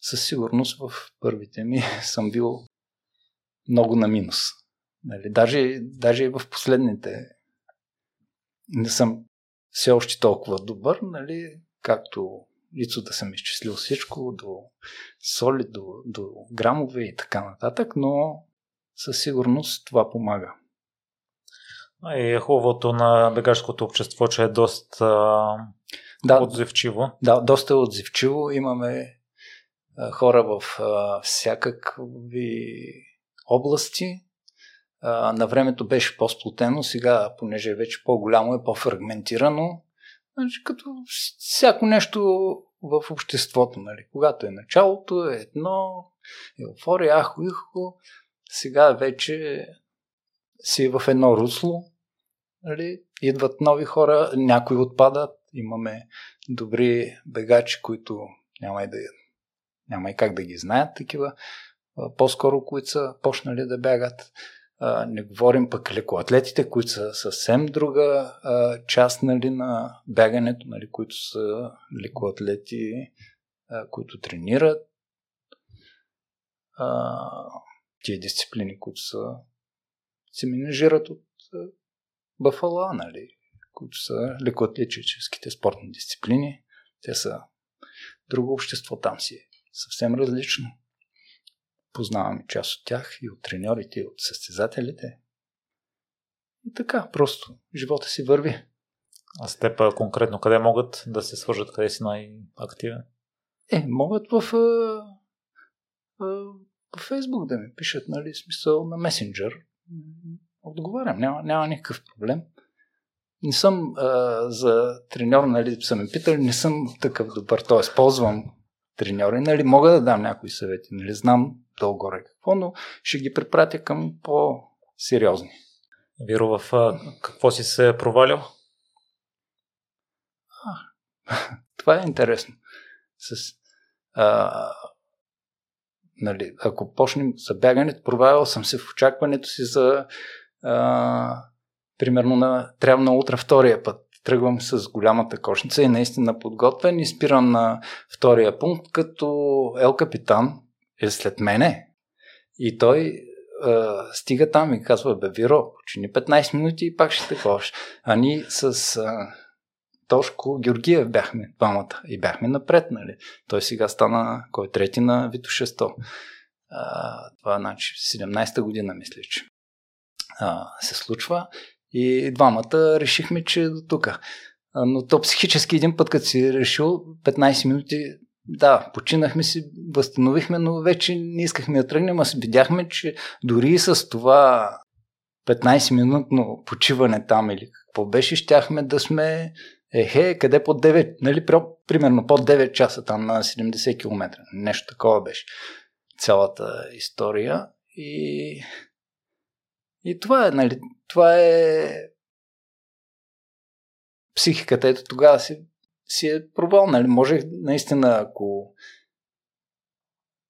със сигурност в първите ми съм бил много на минус. Нали, даже, даже и в последните не съм все още толкова добър, нали, както лицо да съм изчислил всичко, до соли, до, до грамове и така нататък, но със сигурност това помага. И е хубавото на бегашкото общество, че е доста да, отзивчиво. Да, доста отзивчиво. Имаме хора в всякакви области. На времето беше по-сплотено, сега, понеже е вече по-голямо, е по-фрагментирано. Значи, като всяко нещо в обществото, нали? Когато е началото, е едно, еуфория, ахо, ихо, сега вече си в едно русло, нали? идват нови хора, някои отпадат, имаме добри бегачи, които няма и, да, няма и как да ги знаят такива, по-скоро, които са почнали да бягат. Не говорим пък лекоатлетите, които са съвсем друга част нали, на бягането, нали, които са лекоатлети, които тренират тия дисциплини, които са, се менежират от Бафала, нали, които са лекоатлетическите спортни дисциплини. Те са друго общество, там си е съвсем различно. Познаваме част от тях и от треньорите, и от състезателите. И така, просто живота си върви. А с теб конкретно къде могат да се свържат, къде си най-активен? Е, могат в, в, в Фейсбук да ми пишат, нали, смисъл на месенджер. Отговарям, няма, няма никакъв проблем. Не съм а, за треньор, нали, са ме питали, не съм такъв добър, т.е. ползвам треньори, нали, мога да дам някои съвети, нали, знам долу-горе какво, но ще ги препратя към по-сериозни. Виро, в а, какво си се провалил? А, това е интересно. С, а, нали, ако почнем за бягането, провалил съм се в очакването си за а, примерно на, трябва на утре втория път. Тръгвам с голямата кошница и наистина подготвен и спирам на втория пункт, като Ел Капитан е след мене. И той а, стига там и казва, бе, Виро, почини 15 минути и пак ще ходиш. А ние с а, Тошко Георгиев бяхме двамата и бяхме напред, нали. Той сега стана, кой е трети на Вито 600. А, това значи 17-та година, мисля, че а, се случва. И двамата решихме, че е до тук. Но то психически един път, като си решил, 15 минути, да, починахме си, възстановихме, но вече не искахме да тръгнем, а видяхме, че дори и с това 15-минутно почиване там или какво беше, щяхме да сме ехе, къде под 9, нали, примерно под 9 часа там на 70 км. Нещо такова беше цялата история. И и това е, нали, това е психиката. Ето тогава си, си е провал, нали. Можех наистина, ако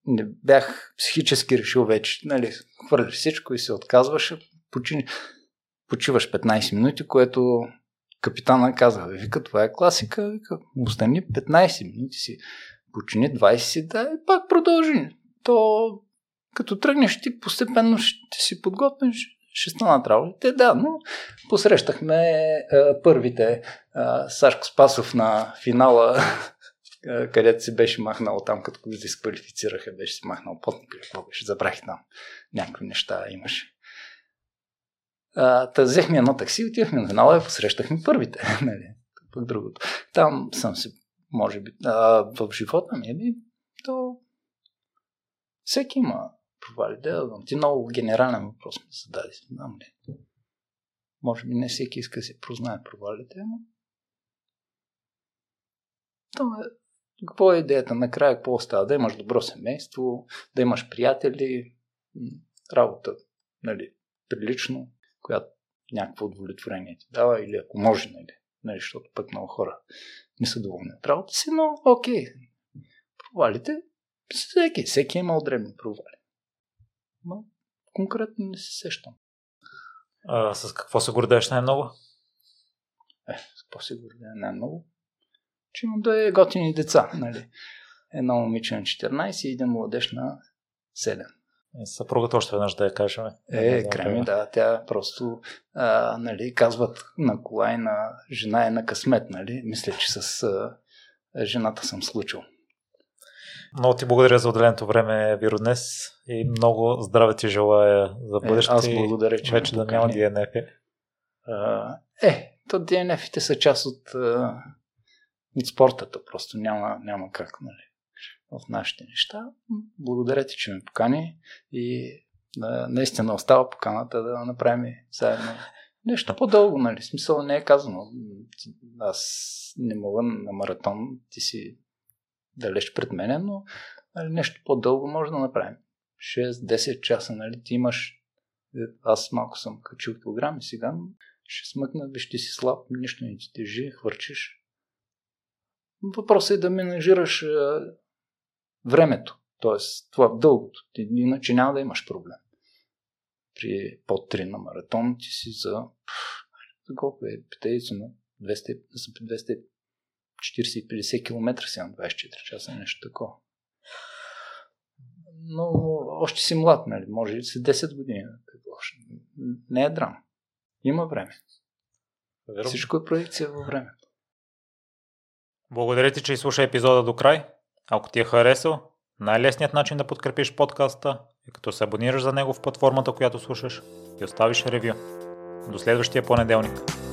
не бях психически решил вече, нали, хвърляш всичко и се отказваш, почини, почиваш 15 минути, което капитана каза, вика, това е класика, вика, остани 15 минути си, почини 20 си, да, и пак продължи. То, като тръгнеш ти, постепенно ще си подготвиш, ще станат работите, да, но посрещахме а, първите а, Сашко Спасов на финала, а, където си беше махнал там, като го дисквалифицираха, беше си махнал потник или какво беше, забрах там някакви неща имаше. Та взехме едно такси, отивахме на финала и посрещахме първите. Нали, пък другото. Там съм си, може би, а, в живота ми, ами, то всеки има провали. Да, ти много генерален въпрос ми зададе. Знам ли? Може би не всеки иска да си прознае провалите, но... То е... Какво е идеята накрая? Какво остава? Да имаш добро семейство, да имаш приятели, работа, нали, прилично, която някакво удовлетворение ти дава, или ако може, нали, нали защото пък много хора не са доволни от работа си, но окей. Провалите Всеки, всеки е имал дребни провали. Ма, конкретно не се сещам. А, с какво се гордееш най-много? Е, с какво се гордея най-много? Че имам две готини деца, нали? Едно момиче на 14 и един младеж на 7. И съпругата още веднъж да я кажем. Е, креми, да, тя просто, а, нали, казват на кола и на жена е на късмет, нали? Мисля, че с а, жената съм случил. Много ти благодаря за отделеното време, Виро, днес и много здраве ти желая за бъдеще. Е, аз благодаря, че вече да няма DNF. Е, то DNF-ите са част от, от спортата, просто няма, няма как, нали, в нашите неща. Благодаря ти, че ме покани и да, наистина остава поканата да направим заедно нещо по-дълго, нали, смисъл не е казано. Аз не мога на маратон, ти си далеч пред мене, но нали, нещо по-дълго може да направим. 6-10 часа, нали, ти имаш аз малко съм качил килограми сега, ще смъкна, виж ти си слаб, нищо не ти тежи, хвърчиш. Въпросът е да менажираш е, времето, т.е. това дългото, ти, иначе няма да имаш проблем. При под 3 на маратон ти си за, за колко е, питейцо на 200, 200 40-50 км си на 24 часа, нещо такова. Но още си млад, нали? Може и си 10 години. Не е драма. Има време. Верно. Всичко е проекция във времето. Благодаря ти, че изслуша епизода до край. Ако ти е харесал, най-лесният начин да подкрепиш подкаста е като се абонираш за него в платформата, която слушаш и оставиш ревю. До следващия понеделник.